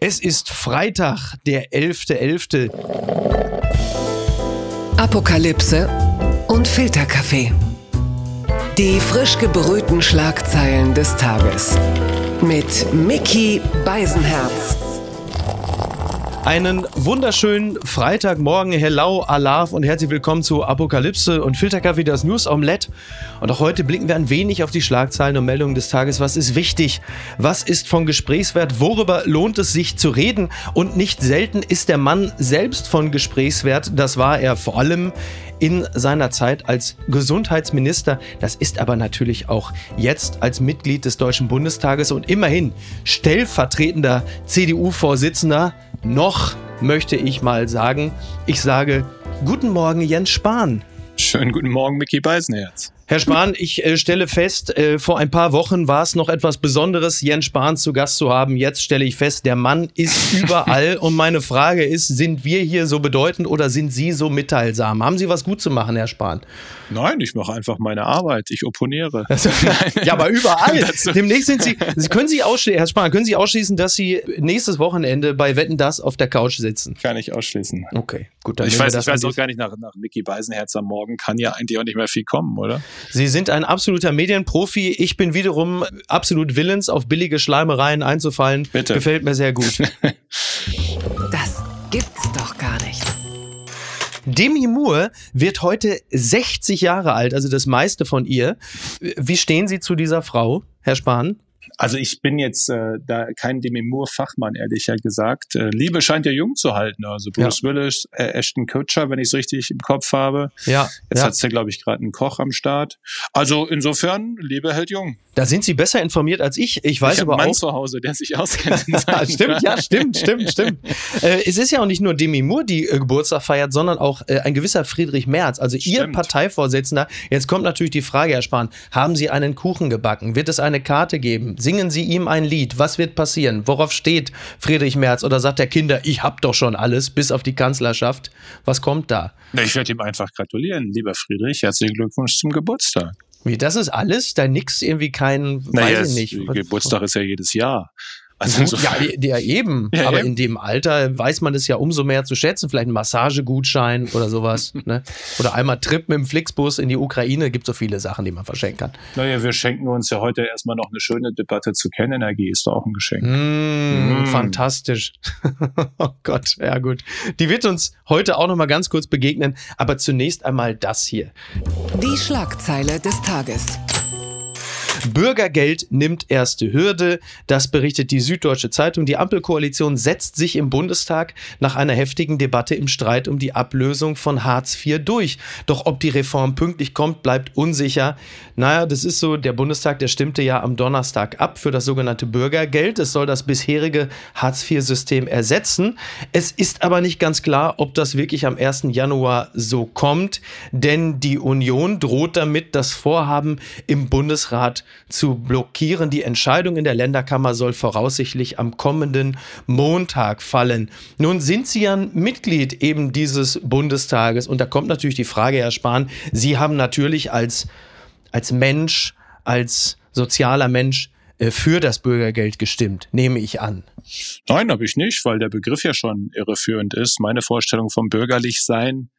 Es ist Freitag, der 11.11. Apokalypse und Filterkaffee. Die frisch gebrühten Schlagzeilen des Tages. Mit Mickey Beisenherz. Einen wunderschönen Freitagmorgen, hello, Alaf und herzlich willkommen zu Apokalypse und Filterkaffee, das News Omelette. Und auch heute blicken wir ein wenig auf die Schlagzeilen und Meldungen des Tages. Was ist wichtig? Was ist von Gesprächswert? Worüber lohnt es sich zu reden? Und nicht selten ist der Mann selbst von Gesprächswert. Das war er vor allem in seiner Zeit als Gesundheitsminister. Das ist aber natürlich auch jetzt als Mitglied des Deutschen Bundestages und immerhin stellvertretender CDU-Vorsitzender noch möchte ich mal sagen, ich sage guten Morgen Jens Spahn. Schönen guten Morgen Mickey Beisenherz. Herr Spahn, ich äh, stelle fest, äh, vor ein paar Wochen war es noch etwas Besonderes, Jens Spahn zu Gast zu haben. Jetzt stelle ich fest, der Mann ist überall. und meine Frage ist, sind wir hier so bedeutend oder sind Sie so mitteilsam? Haben Sie was gut zu machen, Herr Spahn? Nein, ich mache einfach meine Arbeit. Ich opponiere. Also, ja, aber überall. Demnächst sind Sie, Sie können Sie ausschließen, Herr Spahn, können Sie ausschließen, dass Sie nächstes Wochenende bei Wetten das auf der Couch sitzen? Kann ich ausschließen. Okay, gut. Dann ich weiß, ich weiß auch gar nicht, nach, nach Mickey Beisenherz am Morgen kann ja eigentlich auch nicht mehr viel kommen, oder? Sie sind ein absoluter Medienprofi. Ich bin wiederum absolut willens, auf billige Schleimereien einzufallen. Bitte. Gefällt mir sehr gut. Das gibt's doch gar nicht. Demi Moore wird heute 60 Jahre alt, also das meiste von ihr. Wie stehen Sie zu dieser Frau, Herr Spahn? Also ich bin jetzt äh, da kein Demi Moore-Fachmann, ehrlicher gesagt. Äh, Liebe scheint ja jung zu halten. Also Bruce ja. Willis, äh, Ashton Kutcher, wenn ich es richtig im Kopf habe. Ja. Jetzt ja. hat's ja, glaube ich, gerade einen Koch am Start. Also insofern, Liebe hält jung. Da sind Sie besser informiert als ich. Ich weiß ich aber einen Mann auch. zu Hause, der sich auskennt. stimmt, ja, stimmt, stimmt, stimmt. äh, es ist ja auch nicht nur Demi Moore, die äh, Geburtstag feiert, sondern auch äh, ein gewisser Friedrich Merz, also Stimmt. Ihr Parteivorsitzender. Jetzt kommt natürlich die Frage, Herr Spahn, haben Sie einen Kuchen gebacken? Wird es eine Karte geben? Singen Sie ihm ein Lied? Was wird passieren? Worauf steht Friedrich Merz? Oder sagt der Kinder, ich hab doch schon alles, bis auf die Kanzlerschaft? Was kommt da? Ich werde ihm einfach gratulieren, lieber Friedrich. Herzlichen Glückwunsch zum Geburtstag. Wie, das ist alles? Da nix irgendwie kein, Naja, weiß ich nicht. Geburtstag ist ja jedes Jahr. Also insofern- ja, der eben. Ja, aber eben. in dem Alter weiß man es ja umso mehr zu schätzen. Vielleicht ein Massagegutschein oder sowas. ne? Oder einmal Trip mit dem Flixbus in die Ukraine. Gibt so viele Sachen, die man verschenken kann. Naja, wir schenken uns ja heute erstmal noch eine schöne Debatte zu Kernenergie. Ist doch auch ein Geschenk. Mm, Mm. Fantastisch. oh Gott, ja gut. Die wird uns heute auch noch mal ganz kurz begegnen. Aber zunächst einmal das hier. Die Schlagzeile des Tages. Bürgergeld nimmt erste Hürde. Das berichtet die Süddeutsche Zeitung. Die Ampelkoalition setzt sich im Bundestag nach einer heftigen Debatte im Streit um die Ablösung von Hartz IV durch. Doch ob die Reform pünktlich kommt, bleibt unsicher. Naja, das ist so, der Bundestag, der stimmte ja am Donnerstag ab für das sogenannte Bürgergeld. Es soll das bisherige Hartz IV-System ersetzen. Es ist aber nicht ganz klar, ob das wirklich am 1. Januar so kommt, denn die Union droht damit, das Vorhaben im Bundesrat zu blockieren. Die Entscheidung in der Länderkammer soll voraussichtlich am kommenden Montag fallen. Nun sind Sie ja ein Mitglied eben dieses Bundestages und da kommt natürlich die Frage, Herr Spahn, Sie haben natürlich als, als Mensch, als sozialer Mensch äh, für das Bürgergeld gestimmt, nehme ich an. Nein, habe ich nicht, weil der Begriff ja schon irreführend ist. Meine Vorstellung vom Bürgerlichsein,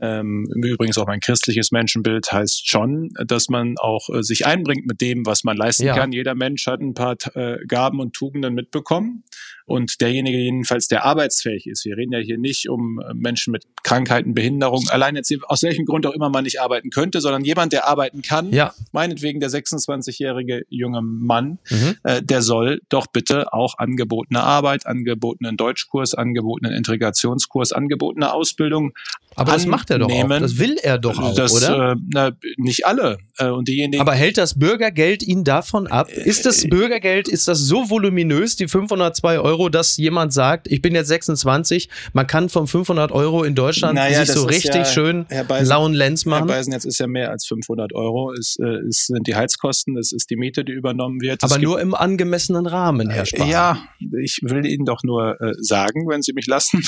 ähm, übrigens auch mein christliches Menschenbild, heißt schon, dass man auch äh, sich einbringt mit dem, was man leisten Ja. kann. Jeder Mensch hat ein paar äh, Gaben und Tugenden mitbekommen. Und derjenige jedenfalls, der arbeitsfähig ist, wir reden ja hier nicht um äh, Menschen mit Krankheiten, Behinderung, allein jetzt aus welchem Grund auch immer man nicht arbeiten könnte, sondern jemand, der arbeiten kann, Ja. meinetwegen der 26-jährige junge Mann, Mhm. äh, der soll doch bitte auch angebotene Arbeit, angebotenen Deutschkurs, angebotenen Integrationskurs, angebotene Ausbildung. Aber das macht er doch auch. annehmen. Das will er doch auch, das, oder? Äh, na, nicht alle. Äh, und diejenigen, Aber hält das Bürgergeld ihn davon ab? Ist das Bürgergeld, ist das so voluminös, die 502 Euro, dass jemand sagt, ich bin jetzt 26, man kann von 500 Euro in Deutschland Naja, sich so richtig ja- schön Herr Beisen- lauen Lenz Herr machen? Beisen, jetzt ist ja mehr als 500 Euro. Es, äh, es sind die Heizkosten, es ist die Miete, die übernommen wird. Aber nur im angemessenen Rahmen, Herr Spahn. Ja, ich will Ihnen doch nur äh, sagen, wenn Sie mich lassen,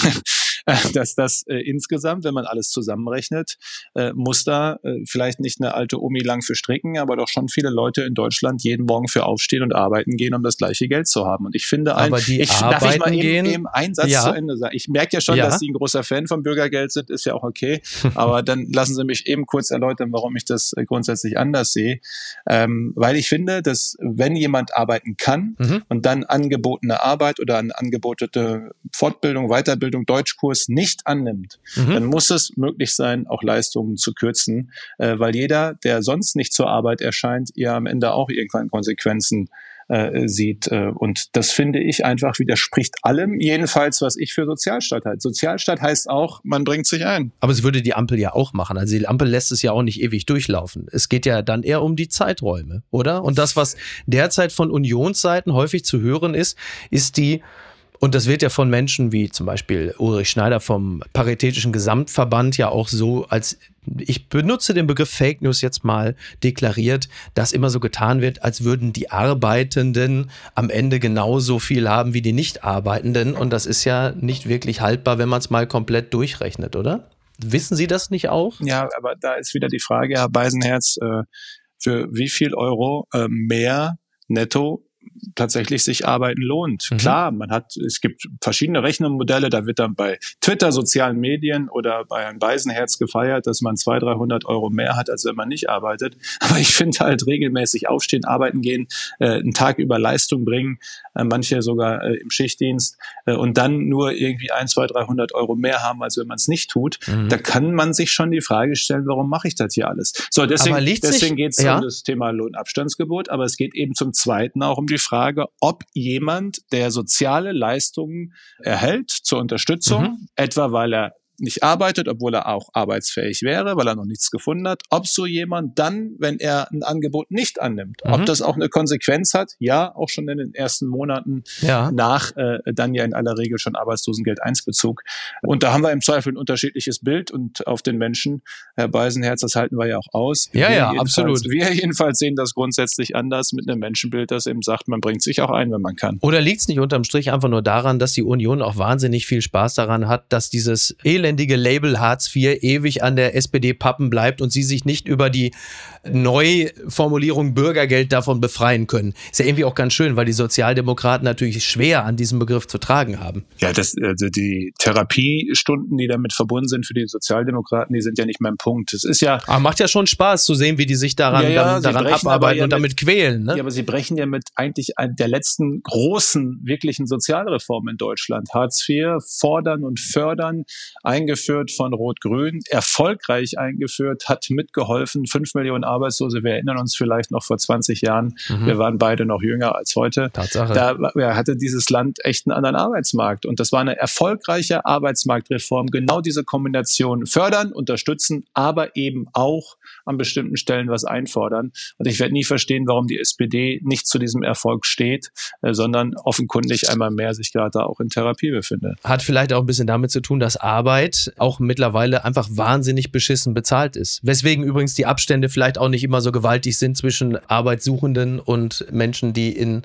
dass das äh, insgesamt, wenn man alles zusammenrechnet, äh, muss da äh, vielleicht nicht eine alte Omi lang für stricken, aber doch schon viele Leute in Deutschland jeden Morgen für aufstehen und arbeiten gehen, um das gleiche Geld zu haben. Und ich finde, ein, Aber die ich, darf ich mal eben, eben einen Satz Ja. zu Ende sagen? Ich merke ja schon, Ja. dass Sie ein großer Fan vom Bürgergeld sind, ist ja auch okay. Aber dann lassen Sie mich eben kurz erläutern, warum ich das äh, grundsätzlich anders sehe. Ähm, weil ich finde, dass wenn jemand arbeiten kann Mhm. und dann angebotene Arbeit oder eine angebotene Fortbildung, Weiterbildung, Deutschkurs nicht annimmt, Mhm. dann muss es möglich sein, auch Leistungen zu kürzen, äh, weil jeder, der sonst nicht zur Arbeit erscheint, ja am Ende auch irgendwann Konsequenzen äh, sieht. Äh, und das finde ich einfach widerspricht allem, jedenfalls, was ich für Sozialstaat halte. Sozialstaat heißt auch, man bringt sich ein. Aber es würde die Ampel ja auch machen. Also die Ampel lässt es ja auch nicht ewig durchlaufen. Es geht ja dann eher um die Zeiträume, oder? Und das, was derzeit von Unionsseiten häufig zu hören ist, ist die, und das wird ja von Menschen wie zum Beispiel Ulrich Schneider vom Paritätischen Gesamtverband ja auch so als ich benutze den Begriff Fake News jetzt mal deklariert, dass immer so getan wird, als würden die Arbeitenden am Ende genauso viel haben wie die Nicht-Arbeitenden. Und das ist ja nicht wirklich haltbar, wenn man es mal komplett durchrechnet, oder? Wissen Sie das nicht auch? Ja, aber da ist wieder die Frage, Herr Beisenherz, äh, für wie viel Euro äh, mehr netto tatsächlich sich arbeiten lohnt. Mhm. Klar, man hat, es gibt verschiedene Rechnungsmodelle, da wird dann bei Twitter, sozialen Medien oder bei Herrn Beisenherz gefeiert, dass man 200, 300 Euro mehr hat, als wenn man nicht arbeitet. Aber ich finde halt regelmäßig aufstehen, arbeiten gehen, äh, einen Tag über Leistung bringen, äh, manche sogar äh, im Schichtdienst äh, und dann nur irgendwie ein, zwei, 300 Euro mehr haben, als wenn man es nicht tut. Mhm. Da kann man sich schon die Frage stellen, warum mache ich das hier alles? So, deswegen, deswegen geht es ja? um das Thema Lohnabstandsgebot, aber es geht eben zum Zweiten auch um die Frage, ob jemand, der soziale Leistungen erhält zur Unterstützung, Mhm. etwa weil er nicht arbeitet, obwohl er auch arbeitsfähig wäre, weil er noch nichts gefunden hat, ob so jemand dann, wenn er ein Angebot nicht annimmt, Mhm. ob das auch eine Konsequenz hat, ja, auch schon in den ersten Monaten Ja. nach äh, dann ja in aller Regel schon Arbeitslosengeld 1 Bezug. Und da haben wir im Zweifel ein unterschiedliches Bild und auf den Menschen, Herr Beisenherz, das halten wir ja auch aus. Ja, Wir ja, absolut. Wir jedenfalls sehen das grundsätzlich anders mit einem Menschenbild, das eben sagt, man bringt sich auch ein, wenn man kann. Oder liegt es nicht unterm Strich einfach nur daran, dass die Union auch wahnsinnig viel Spaß daran hat, dass dieses elendige Label Hartz IV ewig an der SPD pappen bleibt und sie sich nicht über die Neuformulierung Bürgergeld davon befreien können? Ist ja irgendwie auch ganz schön, weil die Sozialdemokraten natürlich schwer an diesem Begriff zu tragen haben. Ja, das, also die Therapiestunden, die damit verbunden sind für die Sozialdemokraten, die sind ja nicht mehr im Punkt. Es ist ja, Aber macht ja schon Spaß zu sehen, wie die sich daran, Ja, ja, dann, daran abarbeiten ja und mit- damit quälen. Ne? Ja, aber sie brechen ja mit eigentlich ein- der letzten großen, wirklichen Sozialreform in Deutschland. Hartz IV fordern und fördern, eingeführt von Rot-Grün, erfolgreich eingeführt, hat mitgeholfen. Fünf Millionen Arbeitslose, wir erinnern uns vielleicht noch vor 20 Jahren, wir waren beide noch jünger als heute. Tatsache. Da ja, hatte dieses Land echt einen anderen Arbeitsmarkt. Und das war eine erfolgreiche Arbeitsmarktreform. Genau diese Kombination fördern, unterstützen, aber eben auch an bestimmten Stellen was einfordern. Und ich werde nie verstehen, warum die SPD nicht zu diesem Erfolg steht, äh, sondern offenkundig einmal mehr sich gerade da auch in Therapie befindet. Hat vielleicht auch ein bisschen damit zu tun, dass Arbeit auch mittlerweile einfach wahnsinnig beschissen bezahlt ist. Weswegen übrigens die Abstände vielleicht auch nicht immer so gewaltig sind zwischen Arbeitssuchenden und Menschen, die in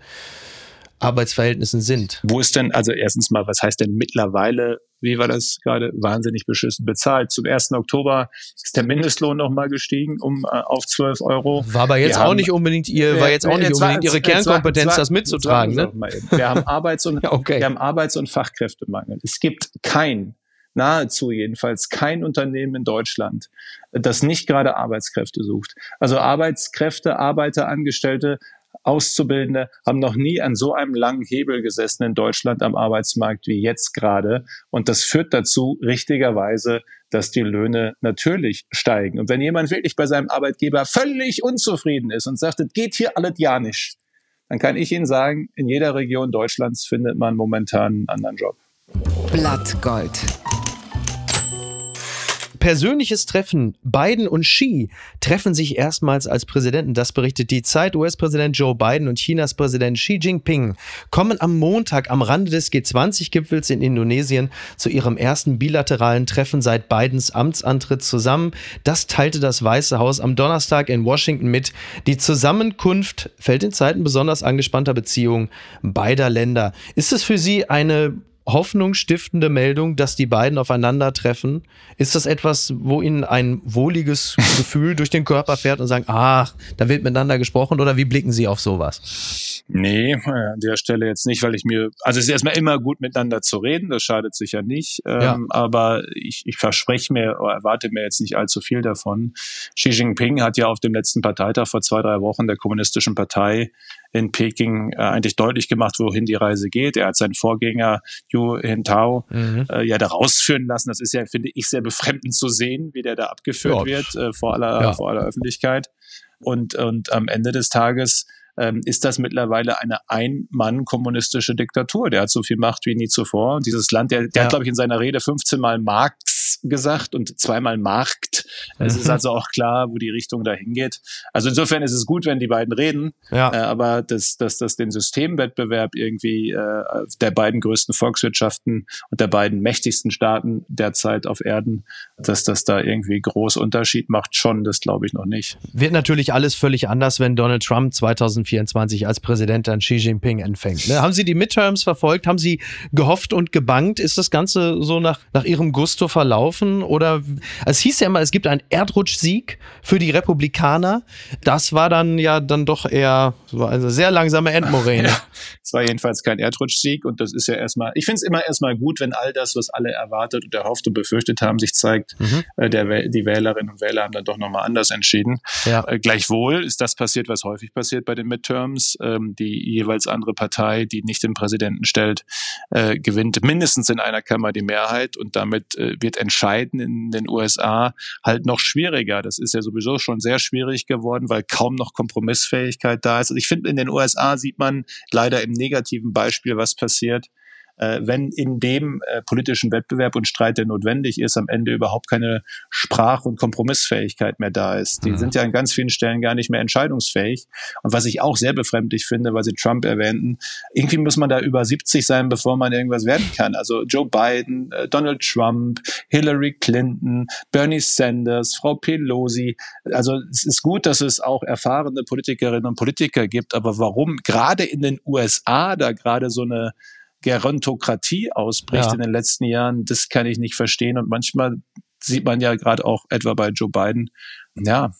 Arbeitsverhältnissen sind. Wo ist denn, also erstens mal, was heißt denn mittlerweile, wie war das gerade, wahnsinnig beschissen bezahlt? Zum 1. Oktober ist der Mindestlohn nochmal gestiegen um äh, auf 12 Euro. War aber jetzt Wir auch haben- nicht unbedingt ihr, war jetzt auch nicht Jetzt war- unbedingt ihre war- Kernkompetenz, jetzt war- das mitzutragen, ne? Wir haben Arbeits- und, okay. wir haben Arbeits- und Fachkräftemangel. Es gibt kein, nahezu jedenfalls kein Unternehmen in Deutschland, das nicht gerade Arbeitskräfte sucht. Also Arbeitskräfte, Arbeiter, Angestellte, Auszubildende haben noch nie an so einem langen Hebel gesessen in Deutschland am Arbeitsmarkt wie jetzt gerade. Und das führt dazu, richtigerweise, dass die Löhne natürlich steigen. Und wenn jemand wirklich bei seinem Arbeitgeber völlig unzufrieden ist und sagt, es geht hier alles ja nicht, dann kann ich Ihnen sagen, in jeder Region Deutschlands findet man momentan einen anderen Job. Blattgold. Persönliches Treffen. Biden und Xi treffen sich erstmals als Präsidenten. Das berichtet die Zeit. US-Präsident Joe Biden und Chinas Präsident Xi Jinping kommen am Montag am Rande des G20-Gipfels in Indonesien zu ihrem ersten bilateralen Treffen seit Bidens Amtsantritt zusammen. Das teilte das Weiße Haus am Donnerstag in Washington mit. Die Zusammenkunft fällt in Zeiten besonders angespannter Beziehungen beider Länder. Ist es für Sie eine hoffnungsstiftende Meldung, dass die beiden aufeinandertreffen? Ist das etwas, wo Ihnen ein wohliges Gefühl durch den Körper fährt und sagen, ach, da wird miteinander gesprochen oder wie blicken Sie auf sowas? Nee, an der Stelle jetzt nicht, weil ich mir, also es ist erstmal immer gut miteinander zu reden, das schadet sicher nicht, ähm, ja. aber ich, ich verspreche mir oder erwarte mir jetzt nicht allzu viel davon. Xi Jinping hat ja auf dem letzten Parteitag vor zwei, drei Wochen der Kommunistischen Partei in Peking äh, eigentlich deutlich gemacht, wohin die Reise geht. Er hat seinen Vorgänger Yu Hintao mhm. äh, ja da rausführen lassen. Das ist ja, finde ich, sehr befremdend zu sehen, wie der da abgeführt ja. wird äh, vor aller, ja. vor aller Öffentlichkeit. Und, und am Ende des Tages ähm, ist das mittlerweile eine Ein-Mann-kommunistische Diktatur. Der hat so viel Macht wie nie zuvor. Und dieses Land, der, der ja. hat, glaube ich, in seiner Rede 15 Mal Marx gesagt und zweimal Markt. Es mhm. ist also auch klar, wo die Richtung dahin geht. Also insofern ist es gut, wenn die beiden reden, ja. äh, aber dass das, das den Systemwettbewerb irgendwie äh, der beiden größten Volkswirtschaften und der beiden mächtigsten Staaten derzeit auf Erden, dass das da irgendwie groß Unterschied macht, schon, das glaube ich noch nicht. Wird natürlich alles völlig anders, wenn Donald Trump 2024 als Präsident dann Xi Jinping empfängt. Ne? Haben Sie die Midterms verfolgt? Haben Sie gehofft und gebangt? Ist das Ganze so nach, nach Ihrem Gusto verlaufen? Oder es hieß ja immer, es gibt einen Erdrutschsieg für die Republikaner. Das war dann ja dann doch eher so eine sehr langsame Endmoräne. Ja, es war jedenfalls kein Erdrutschsieg und das ist ja erstmal, ich finde es immer erstmal gut, wenn all das, was alle erwartet und erhofft und befürchtet haben, sich zeigt mhm. äh, der, die Wählerinnen und Wähler haben dann doch nochmal anders entschieden. Ja. Äh, gleichwohl ist das passiert, was häufig passiert bei den Midterms. Ähm, die jeweils andere Partei, die nicht den Präsidenten stellt, äh, gewinnt mindestens in einer Kammer die Mehrheit und damit äh, wird Entscheiden in den USA halt noch schwieriger. Das ist ja sowieso schon sehr schwierig geworden, weil kaum noch Kompromissfähigkeit da ist. Also ich finde, in den USA sieht man leider im negativen Beispiel, was passiert, äh, wenn in dem äh, politischen Wettbewerb und Streit, der notwendig ist, am Ende überhaupt keine Sprach- und Kompromissfähigkeit mehr da ist. Die mhm. sind ja an ganz vielen Stellen gar nicht mehr entscheidungsfähig. Und was ich auch sehr befremdlich finde, weil Sie Trump erwähnten, irgendwie muss man da über 70 sein, bevor man irgendwas werden kann. Also Joe Biden, äh, Donald Trump, Hillary Clinton, Bernie Sanders, Frau Pelosi. Also es ist gut, dass es auch erfahrene Politikerinnen und Politiker gibt, aber warum gerade in den USA da gerade so eine Gerontokratie ausbricht ja. in den letzten Jahren, das kann ich nicht verstehen. Und manchmal sieht man ja gerade auch etwa bei Joe Biden, ja,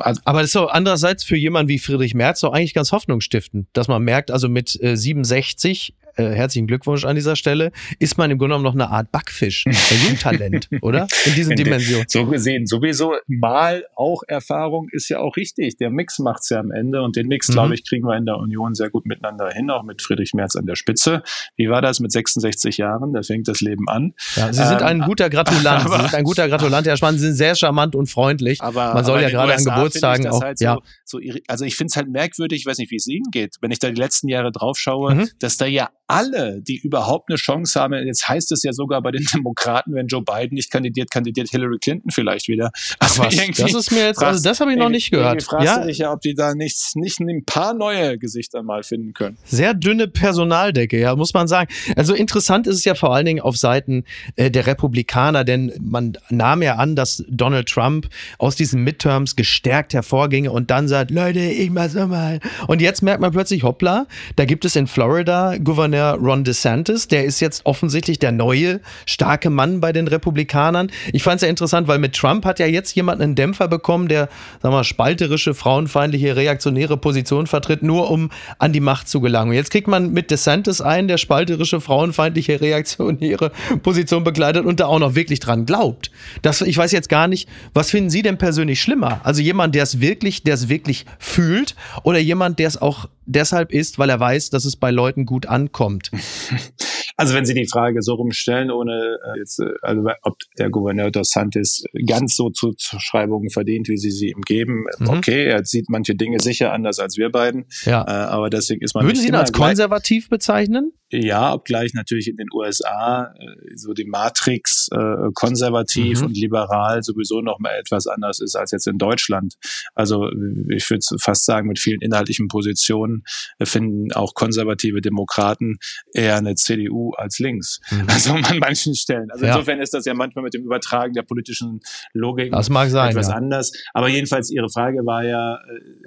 also aber das ist so andererseits für jemanden wie Friedrich Merz doch eigentlich ganz hoffnungsstiftend, dass man merkt, also mit äh, 67 äh, herzlichen Glückwunsch an dieser Stelle, ist man im Grunde genommen noch eine Art Backfisch, ein Jungtalent, oder? In diesen Dimensionen. So gesehen, sowieso mal auch Erfahrung ist ja auch richtig. Der Mix macht's ja am Ende und den Mix, mhm. glaube ich, kriegen wir in der Union sehr gut miteinander hin, auch mit Friedrich Merz an der Spitze. Wie war das mit 66 Jahren? Da fängt das Leben an. Ja, Sie sind ähm, ein guter Gratulant. Aber, Sie sind ein guter Gratulant, Herr Spahn. Sie sind sehr charmant und freundlich. Aber, man soll ja gerade an Geburtstagen auch. Halt ja. So, so, also ich finde es halt merkwürdig, ich weiß nicht, wie es Ihnen geht, wenn ich da die letzten Jahre drauf schaue, mhm. dass da ja alle, die überhaupt eine Chance haben, jetzt heißt es ja sogar bei den Demokraten, wenn Joe Biden nicht kandidiert, kandidiert Hillary Clinton vielleicht wieder. Also was, das ist mir jetzt, fragst, also das habe ich noch nicht gehört. Fragst ja? du dich ja, ob die da nicht, nicht ein paar neue Gesichter mal finden können. Sehr dünne Personaldecke, ja, muss man sagen. Also interessant ist es ja vor allen Dingen auf Seiten äh, der Republikaner, denn man nahm ja an, dass Donald Trump aus diesen Midterms gestärkt hervorginge und dann sagt, Leute, ich mach's nochmal. Und jetzt merkt man plötzlich, hoppla, da gibt es in Florida Gouverneur der Ron DeSantis. Der ist jetzt offensichtlich der neue starke Mann bei den Republikanern. Ich fand es ja interessant, weil mit Trump hat ja jetzt jemand einen Dämpfer bekommen, der, sagen wir, spalterische, frauenfeindliche, reaktionäre Position vertritt, nur um an die Macht zu gelangen. Jetzt kriegt man mit DeSantis einen, der spalterische, frauenfeindliche, reaktionäre Position begleitet und da auch noch wirklich dran glaubt. Das, ich weiß jetzt gar nicht, was finden Sie denn persönlich schlimmer? Also jemand, der es wirklich, der es wirklich fühlt oder jemand, der es auch deshalb ist, weil er weiß, dass es bei Leuten gut ankommt. Also wenn Sie die Frage so rumstellen, ohne äh, jetzt, äh, also ob der Gouverneur dos Santis ganz so Zuschreibungen verdient, wie Sie sie ihm geben, mhm. okay, er sieht manche Dinge sicher anders als wir beiden. Ja. Äh, aber deswegen ist man. Würden Sie ihn als konservativ bezeichnen? Ja, obgleich natürlich in den USA äh, so die Matrix äh, konservativ mhm. und liberal sowieso noch mal etwas anders ist als jetzt in Deutschland. Also ich würde fast sagen, mit vielen inhaltlichen Positionen finden auch konservative Demokraten eher eine CDU als links. Mhm. Also an manchen Stellen. Also ja. insofern ist das ja manchmal mit dem Übertragen der politischen Logik das mag sein, etwas ja. anders. Aber jedenfalls Ihre Frage war ja, äh,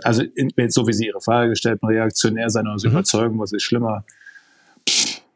also in, so wie Sie Ihre Frage gestellt haben, reaktionär sein oder mhm. überzeugen, was ist schlimmer?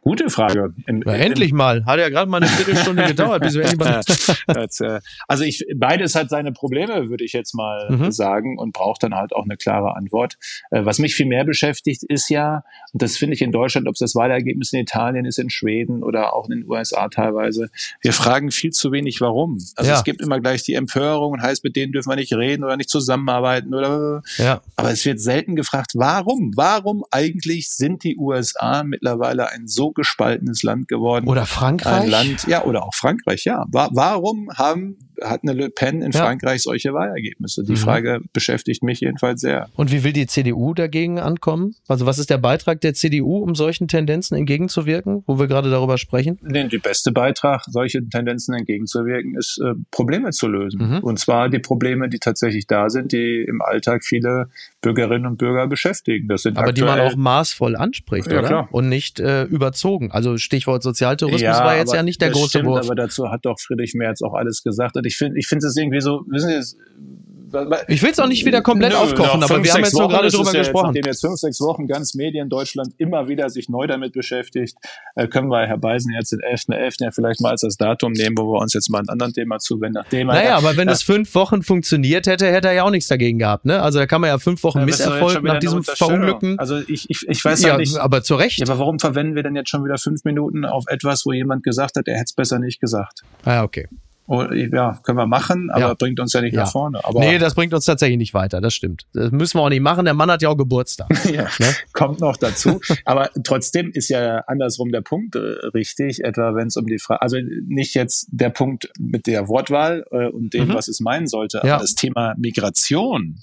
Gute Frage. In, ja, endlich mal. Hat ja gerade mal eine Viertelstunde gedauert, bis wir endlich mal. Äh, also ich, beides hat seine Probleme, würde ich jetzt mal mhm. sagen, und braucht dann halt auch eine klare Antwort. Äh, was mich viel mehr beschäftigt, ist ja, und das finde ich in Deutschland, ob es das Wahlergebnis in Italien ist, in Schweden oder auch in den USA teilweise, wir fragen viel zu wenig, warum. Also ja. es gibt immer gleich die Empörung und heißt, mit denen dürfen wir nicht reden oder nicht zusammenarbeiten oder. Ja. Aber es wird selten gefragt, warum? Warum eigentlich sind die USA mittlerweile ein so gespaltenes Land geworden. Oder Frankreich? Ein Land, ja, oder auch Frankreich, ja. Warum haben hat eine Le Pen in ja. Frankreich solche Wahlergebnisse? Die mhm. Frage beschäftigt mich jedenfalls sehr. Und wie will die CDU dagegen ankommen? Also was ist der Beitrag der CDU, um solchen Tendenzen entgegenzuwirken, wo wir gerade darüber sprechen? Nee, der beste Beitrag, solchen Tendenzen entgegenzuwirken, ist äh, Probleme zu lösen. Mhm. Und zwar die Probleme, die tatsächlich da sind, die im Alltag viele Bürgerinnen und Bürger beschäftigen. Das sind Aber die man auch maßvoll anspricht, ja, oder? Klar. Und nicht äh, überzogen. Also Stichwort Sozialtourismus ja, war jetzt ja nicht der große stimmt, Wurf. Aber dazu hat doch Friedrich Merz auch alles gesagt. Und ich finde, ich finde es irgendwie so, wissen Sie, ich will es auch nicht wieder komplett Nö, aufkochen, aber fünf, wir haben jetzt nur gerade drüber gesprochen. Nachdem jetzt fünf, sechs Wochen ganz Medien Deutschland immer wieder sich neu damit beschäftigt, äh, können wir Herr Beisen jetzt den 11.11. .11. ja vielleicht mal als das Datum nehmen, wo wir uns jetzt mal ein anderen Thema zuwenden. Nachdem naja, aber wenn es fünf Wochen funktioniert hätte, hätte er ja auch nichts dagegen gehabt. Ne? Also da kann man ja fünf Wochen ja, Misserfolg nach diesem Verunglücken. Also ich, ich, ich weiß ja, nicht. Aber zu Recht. Ja, aber warum verwenden wir denn jetzt schon wieder fünf Minuten auf etwas, wo jemand gesagt hat, er hätte es besser nicht gesagt? Ah, okay. Ja, können wir machen, aber ja. bringt uns ja nicht ja. nach vorne. Aber nee, das bringt uns tatsächlich nicht weiter, das stimmt. Das müssen wir auch nicht machen. Der Mann hat ja auch Geburtstag. ja, ne? kommt noch dazu. aber trotzdem ist ja andersrum der Punkt äh, richtig, etwa wenn es um die Frage, also nicht jetzt der Punkt mit der Wortwahl äh, und dem, mhm. was es meinen sollte, aber das Thema Migration,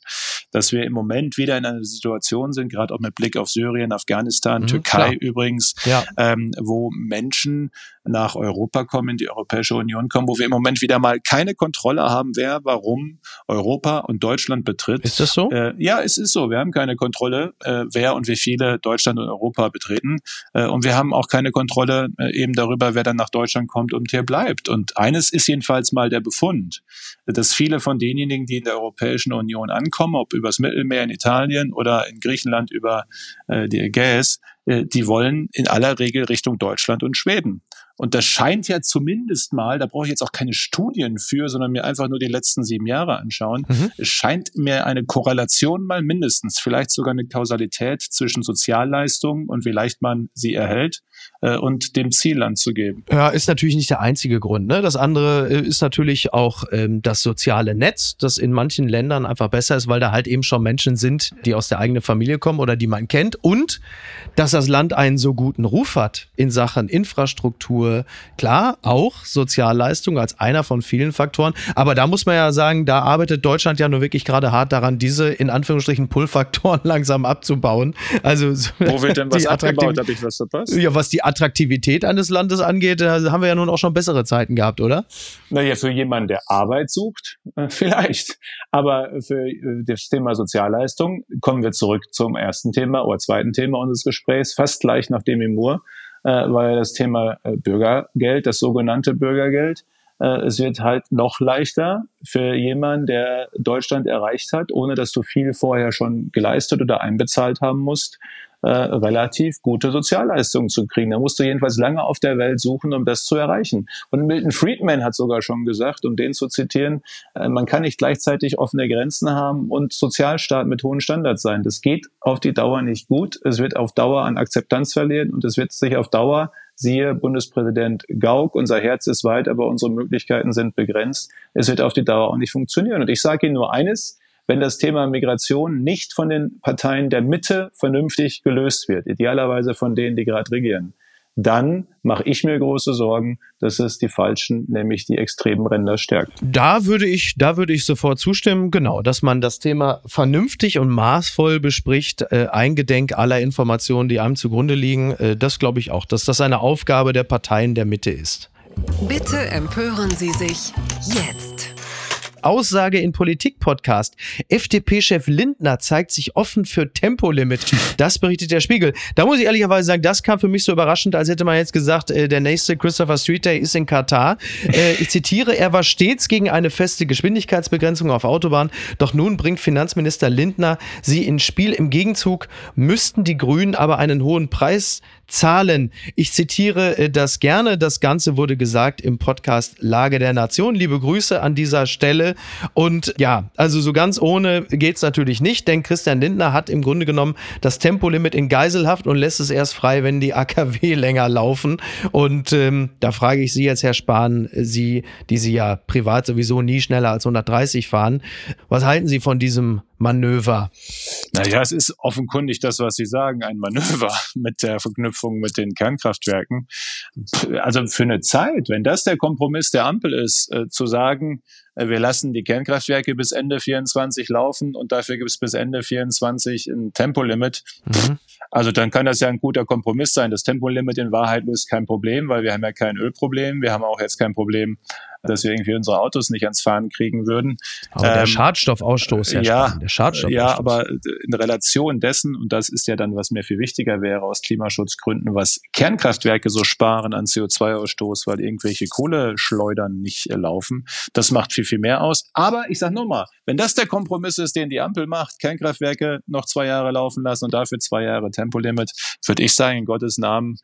dass wir im Moment wieder in einer Situation sind, gerade auch mit Blick auf Syrien, Afghanistan, mhm, Türkei klar. übrigens, ähm, wo Menschen nach Europa kommen, in die Europäische Union kommen, wo wir im Moment wieder mal keine Kontrolle haben, wer warum Europa und Deutschland betritt. Ist das so? Äh, ja, es ist so. Wir haben keine Kontrolle, äh, wer und wie viele Deutschland und Europa betreten. Äh, und wir haben auch keine Kontrolle äh, eben darüber, wer dann nach Deutschland kommt und hier bleibt. Und eines ist jedenfalls mal der Befund, dass viele von denjenigen, die in der Europäischen Union ankommen, ob übers Mittelmeer in Italien oder in Griechenland über äh, die Ägäis, äh, die wollen in aller Regel Richtung Deutschland und Schweden. Und das scheint ja zumindest mal, da brauche ich jetzt auch keine Studien für, sondern mir einfach nur die letzten sieben Jahre anschauen. Mhm. Es scheint mir eine Korrelation mal mindestens, vielleicht sogar eine Kausalität zwischen Sozialleistungen und wie leicht man sie erhält äh, und dem Zielland zu geben. Ja, ist natürlich nicht der einzige Grund. Ne? Das andere äh, ist natürlich auch ähm, das soziale Netz, das in manchen Ländern einfach besser ist, weil da halt eben schon Menschen sind, die aus der eigenen Familie kommen oder die man kennt und dass das Land einen so guten Ruf hat in Sachen Infrastruktur. Klar, auch Sozialleistung als einer von vielen Faktoren. Aber da muss man ja sagen, da arbeitet Deutschland ja nur wirklich gerade hart daran, diese in Anführungsstrichen Pull-Faktoren langsam abzubauen. Also wo wird denn was abgebaut? Habe ich was verpasst? Ja, was die Attraktivität eines Landes angeht, da haben wir ja nun auch schon bessere Zeiten gehabt, oder? Naja, für jemanden, der Arbeit sucht, äh, vielleicht. Aber für äh, das Thema Sozialleistung kommen wir zurück zum ersten Thema oder zweiten Thema unseres Gesprächs, fast gleich nach dem Imur, äh, ja das Thema Bürgergeld, das sogenannte Bürgergeld. Es wird halt noch leichter für jemanden, der Deutschland erreicht hat, ohne dass du viel vorher schon geleistet oder einbezahlt haben musst, äh, relativ gute Sozialleistungen zu kriegen. Da musst du jedenfalls lange auf der Welt suchen, um das zu erreichen. Und Milton Friedman hat sogar schon gesagt, um den zu zitieren, äh, man kann nicht gleichzeitig offene Grenzen haben und Sozialstaat mit hohen Standards sein. Das geht auf die Dauer nicht gut. Es wird auf Dauer an Akzeptanz verlieren und es wird sich auf Dauer Siehe Bundespräsident Gauck, unser Herz ist weit, aber unsere Möglichkeiten sind begrenzt. Es wird auf die Dauer auch nicht funktionieren. Und ich sage Ihnen nur eines, wenn das Thema Migration nicht von den Parteien der Mitte vernünftig gelöst wird, idealerweise von denen, die gerade regieren, dann mache ich mir große Sorgen, dass es die falschen, nämlich die extremen Ränder stärkt. Da würde ich, da würde ich sofort zustimmen, genau, dass man das Thema vernünftig und maßvoll bespricht, äh, eingedenk aller Informationen, die einem zugrunde liegen. Äh, das glaube ich auch, dass das eine Aufgabe der Parteien der Mitte ist. Bitte empören Sie sich jetzt. Aussage in Politik-Podcast. FDP-Chef Lindner zeigt sich offen für Tempolimit. Das berichtet der Spiegel. Da muss ich ehrlicherweise sagen, das kam für mich so überraschend, als hätte man jetzt gesagt, äh, der nächste Christopher Street Day ist in Katar. Äh, ich zitiere, er war stets gegen eine feste Geschwindigkeitsbegrenzung auf Autobahn, doch nun bringt Finanzminister Lindner sie ins Spiel. Im Gegenzug müssten die Grünen aber einen hohen Preis Zahlen. Ich zitiere äh, das gerne. Das Ganze wurde gesagt im Podcast Lage der Nation. Liebe Grüße an dieser Stelle. Und ja, also so ganz ohne geht's natürlich nicht, denn Christian Lindner hat im Grunde genommen das Tempolimit in Geiselhaft und lässt es erst frei, wenn die AKW länger laufen. Und ähm, da frage ich Sie jetzt, Herr Spahn, Sie, die Sie ja privat sowieso nie schneller als 130 fahren, was halten Sie von diesem Manöver? Naja, es ist offenkundig das, was Sie sagen, ein Manöver mit der Verknüpfung mit den Kernkraftwerken. Also für eine Zeit, wenn das der Kompromiss der Ampel ist, äh, zu sagen, äh, wir lassen die Kernkraftwerke bis Ende 24 laufen und dafür gibt es bis Ende 24 ein Tempolimit. Mhm. Also dann kann das ja ein guter Kompromiss sein. Das Tempolimit in Wahrheit löst kein Problem, weil wir haben ja kein Ölproblem. Wir haben auch jetzt kein Problem, dass wir irgendwie unsere Autos nicht ans Fahren kriegen würden. Aber ähm, der Schadstoffausstoß, ja, ja, der Schadstoffausstoß. ja, aber in Relation dessen, und das ist ja dann, was mir viel wichtiger wäre aus Klimaschutzgründen, was Kernkraftwerke so sparen an CO2-Ausstoß, weil irgendwelche Kohleschleudern nicht äh, laufen, das macht viel, viel mehr aus. Aber ich sage nochmal, wenn das der Kompromiss ist, den die Ampel macht, Kernkraftwerke noch zwei Jahre laufen lassen und dafür zwei Jahre Tempolimit, würde ich sagen, in Gottes Namen,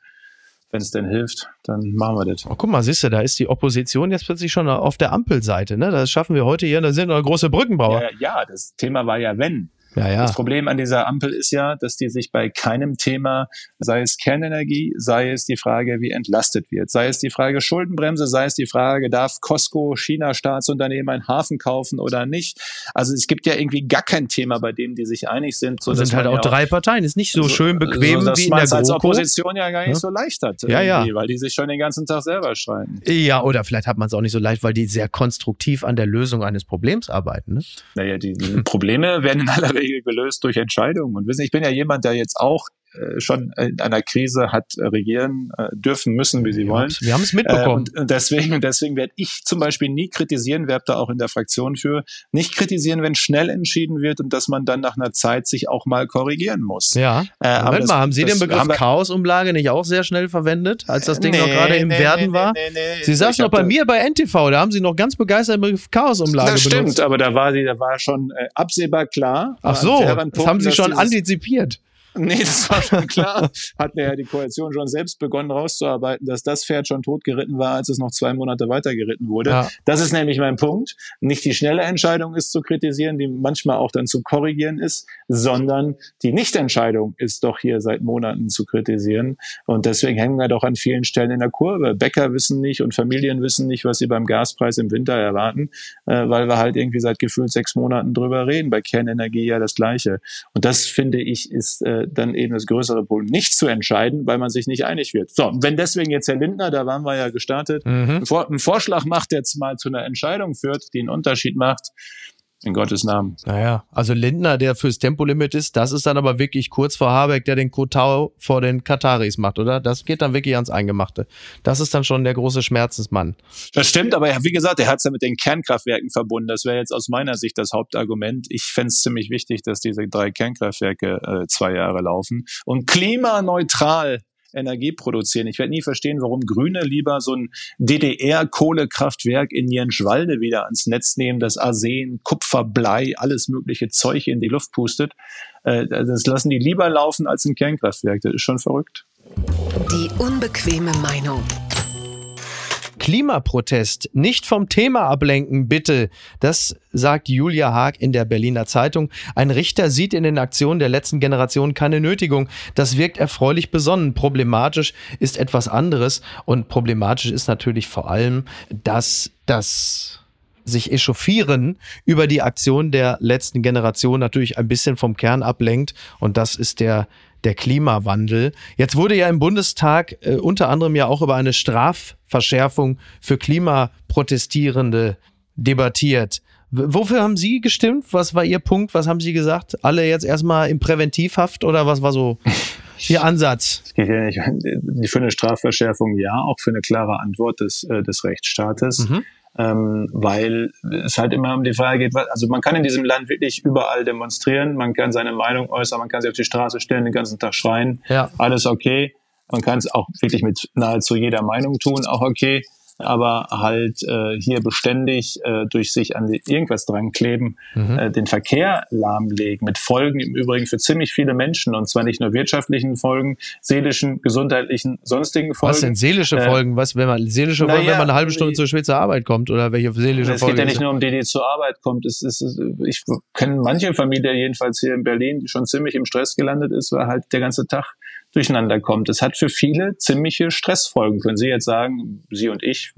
wenn es denn hilft, dann machen wir das. Oh, guck mal, siehst du, da ist die Opposition jetzt plötzlich schon auf der Ampelseite. Ne? Das schaffen wir heute hier, da sind noch große Brückenbauer. Ja, ja, das Thema war ja wenn. Ja, ja. Das Problem an dieser Ampel ist ja, dass die sich bei keinem Thema, sei es Kernenergie, sei es die Frage, wie entlastet wird, sei es die Frage Schuldenbremse, sei es die Frage, darf Costco, China Staatsunternehmen einen Hafen kaufen oder nicht. Also es gibt ja irgendwie gar kein Thema, bei dem die sich einig sind. So, das sind halt auch, drei Parteien. Ist nicht so, so schön bequem so, wie in der GroKo. als Opposition ja gar nicht ja? so leicht hat. Ja, ja. Weil die sich schon den ganzen Tag selber streiten. Ja, oder vielleicht hat man es auch nicht so leicht, weil die sehr konstruktiv an der Lösung eines Problems arbeiten. Ne? Naja, die, die Probleme werden in aller Regel gelöst durch Entscheidungen. Und wissen, ich bin ja jemand, der jetzt auch schon in einer Krise hat äh, regieren äh, dürfen müssen, wie sie wollen. Wir haben es mitbekommen. Und deswegen, deswegen werde ich zum Beispiel nie kritisieren, werbe da auch in der Fraktion für, nicht kritisieren, wenn schnell entschieden wird und dass man dann nach einer Zeit sich auch mal korrigieren muss. Ja. Äh, Moment das, mal, haben Sie den Begriff Chaosumlage nicht auch sehr schnell verwendet, als das Ding nee, noch gerade im nee, Werden nee, war? Sie saßen noch bei mir bei NTV, da haben Sie noch ganz begeistert den Begriff Chaosumlage benutzt. Das stimmt, aber da war sie, da war schon äh, absehbar klar. Ach so, das haben Sie schon antizipiert. Nee, das war schon klar. Hat ja die Koalition schon selbst begonnen rauszuarbeiten, dass das Pferd schon totgeritten war, als es noch zwei Monate weiter geritten wurde. Ja. Das ist nämlich mein Punkt. Nicht die schnelle Entscheidung ist zu kritisieren, die manchmal auch dann zu korrigieren ist, sondern die Nichtentscheidung ist doch hier seit Monaten zu kritisieren. Und deswegen hängen wir doch an vielen Stellen in der Kurve. Bäcker wissen nicht und Familien wissen nicht, was sie beim Gaspreis im Winter erwarten, äh, weil wir halt irgendwie seit gefühlt sechs Monaten drüber reden. Bei Kernenergie ja das Gleiche. Und das finde ich ist äh, dann eben das größere Problem, nicht zu entscheiden, weil man sich nicht einig wird. So, wenn deswegen jetzt Herr Lindner, da waren wir ja gestartet, mhm. einen Vorschlag macht, der jetzt mal zu einer Entscheidung führt, die einen Unterschied macht, in Gottes Namen. Naja, also Lindner, der fürs Tempolimit ist, das ist dann aber wirklich kurz vor Habeck, der den Kotau vor den Kataris macht, oder? Das geht dann wirklich ans Eingemachte. Das ist dann schon der große Schmerzensmann. Das stimmt, aber wie gesagt, er hat es ja mit den Kernkraftwerken verbunden. Das wäre jetzt aus meiner Sicht das Hauptargument. Ich fände es ziemlich wichtig, dass diese drei Kernkraftwerke äh, zwei Jahre laufen und klimaneutral Energie produzieren. Ich werde nie verstehen, warum Grüne lieber so ein DDR-Kohlekraftwerk in Jenschwalde wieder ans Netz nehmen, das Arsen, Kupfer, Blei, alles mögliche Zeug in die Luft pustet. Äh, das lassen die lieber laufen als ein Kernkraftwerk. Das ist schon verrückt. Die unbequeme Meinung. Klimaprotest nicht vom Thema ablenken, bitte. Das sagt Julia Haag in der Berliner Zeitung. Ein Richter sieht in den Aktionen der letzten Generation keine Nötigung. Das wirkt erfreulich besonnen. Problematisch ist etwas anderes und problematisch ist natürlich vor allem, dass das sich echauffieren über die Aktion der letzten Generation natürlich ein bisschen vom Kern ablenkt und das ist der der Klimawandel. Jetzt wurde ja im Bundestag äh, unter anderem ja auch über eine Strafverschärfung für Klimaprotestierende debattiert. Wofür haben Sie gestimmt? Was war Ihr Punkt? Was haben Sie gesagt? Alle jetzt erstmal in Präventivhaft oder was war so Ihr Ansatz? Es geht ja nicht für eine Strafverschärfung, ja, auch für eine klare Antwort des, äh, des Rechtsstaates. Mhm. Ähm, weil es halt immer um die Frage geht, also man kann in diesem Land wirklich überall demonstrieren, man kann seine Meinung äußern, man kann sich auf die Straße stellen, den ganzen Tag schreien, Ja. alles okay. Man kann es auch wirklich mit nahezu jeder Meinung tun, auch okay aber halt äh, hier beständig äh, durch sich an die, irgendwas dran kleben, Mhm. äh, den Verkehr lahmlegen, mit Folgen im Übrigen für ziemlich viele Menschen und zwar nicht nur wirtschaftlichen Folgen, seelischen, gesundheitlichen, sonstigen Folgen. Was denn seelische Äh, Folgen? Was, wenn man seelische Folgen, wenn ja, man eine halbe Stunde zu spät zur Arbeit kommt oder welche seelische es geht Folge? ja nicht nur um die, die zur Arbeit kommt. Es ist, ich kenne manche Familie, jedenfalls hier in Berlin, die schon ziemlich im Stress gelandet ist, weil halt der ganze Tag durcheinander kommt. Es hat für viele ziemliche Stressfolgen. Können Sie jetzt sagen, Sie und ich?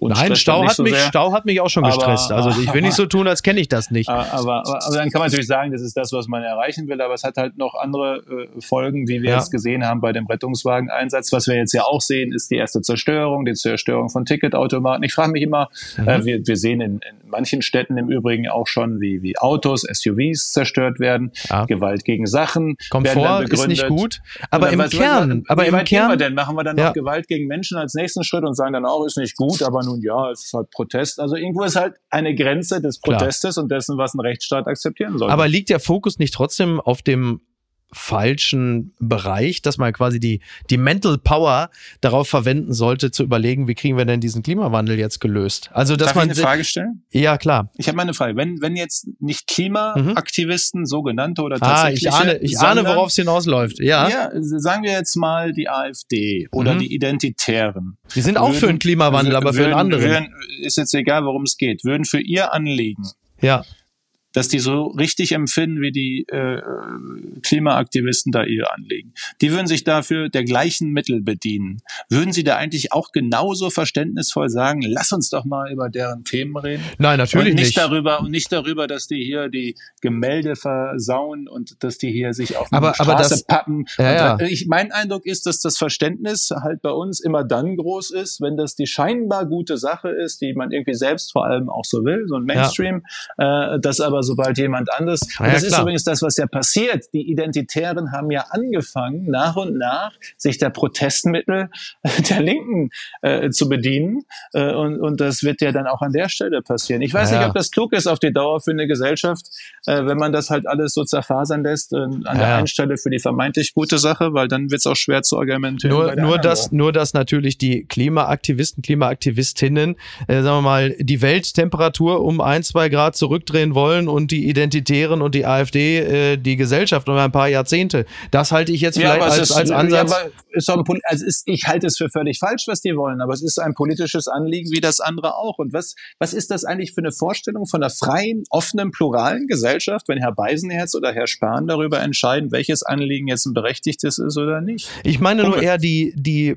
Nein, Stau hat, so mich, sehr. Stau hat mich auch schon Aber- gestresst. Also ich will nicht so tun, als kenne ich das nicht. Aber, aber, aber dann kann man natürlich sagen, das ist das, was man erreichen will, aber es hat halt noch andere äh, Folgen, wie wir Ja. jetzt gesehen haben bei dem Rettungswageneinsatz. Was wir jetzt ja auch sehen, ist die erste Zerstörung, die Zerstörung von Ticketautomaten. Ich frage mich immer, Mhm. äh, wir, wir sehen in, in manchen Städten im Übrigen auch schon, wie, wie Autos, SUVs zerstört werden, Ja. Gewalt gegen Sachen. Komfort ist nicht gut, aber im was- was- Kern, aber wie im weit gehen wir Kern, denn? Machen wir dann Ja. noch Gewalt gegen Menschen als nächsten Schritt und sagen dann auch, ist nicht gut, aber nun ja, es ist halt Protest. Also irgendwo ist halt eine Grenze des Klar. Protestes und dessen, was ein Rechtsstaat akzeptieren soll. aber liegt der Fokus nicht trotzdem auf dem falschen Bereich, dass man quasi die, die Mental Power darauf verwenden sollte, zu überlegen, wie kriegen wir denn diesen Klimawandel jetzt gelöst? Also, dass Darf man. ich eine Frage stellen? Ja, klar. Ich habe mal eine Frage. Wenn, wenn jetzt nicht Klimaaktivisten, sogenannte oder Mhm. Ah, tatsächliche, ich ahne, ich ahne, sondern- worauf es hinausläuft. Ja. Ja, sagen wir jetzt mal die AfD oder Mhm. die Identitären. Die sind auch für einen Klimawandel, aber für einen würden, anderen. Würden, ist jetzt egal, worum es geht. Würden für ihr Anliegen Ja. Dass die so richtig empfinden, wie die äh, Klimaaktivisten da ihr anlegen. Die würden sich dafür der gleichen Mittel bedienen. Würden sie da eigentlich auch genauso verständnisvoll sagen, lass uns doch mal über deren Themen reden? Nein, natürlich und nicht, nicht. darüber und nicht darüber, dass die hier die Gemälde versauen und dass die hier sich auf Aber- die aber Straße das- pappen. Ja, ja. ich, mein Eindruck ist, dass das Verständnis halt bei uns immer dann groß ist, wenn das die scheinbar gute Sache ist, die man irgendwie selbst vor allem auch so will, so ein Mainstream, äh, das aber sobald jemand anderes. Und Ja, das ist klar. übrigens das, was ja passiert. Die Identitären haben ja angefangen, nach und nach sich der Protestmittel der Linken äh, zu bedienen. Äh, und, und das wird ja dann auch an der Stelle passieren. Ich weiß Ja. nicht, ob das klug ist auf die Dauer für eine Gesellschaft, äh, wenn man das halt alles so zerfasern lässt, äh, an der Ja. einen Stelle für die vermeintlich gute Sache, weil dann wird es auch schwer zu argumentieren. Nur, nur, dass, nur, dass natürlich die Klimaaktivisten, Klimaaktivistinnen, äh, sagen wir mal, die Welttemperatur um ein, zwei Grad zurückdrehen wollen und die Identitären und die AfD äh, die Gesellschaft um ein paar Jahrzehnte. Das halte ich jetzt vielleicht aber es als, ist, als Ansatz. Ja, aber ist ein, also ist, ich halte es für völlig falsch, was die wollen, aber es ist ein politisches Anliegen wie das andere auch. Und was, was ist das eigentlich für eine Vorstellung von einer freien, offenen, pluralen Gesellschaft, wenn Herr Beisenherz oder Herr Spahn darüber entscheiden, welches Anliegen jetzt ein berechtigtes ist oder nicht? Ich meine nur eher die, die,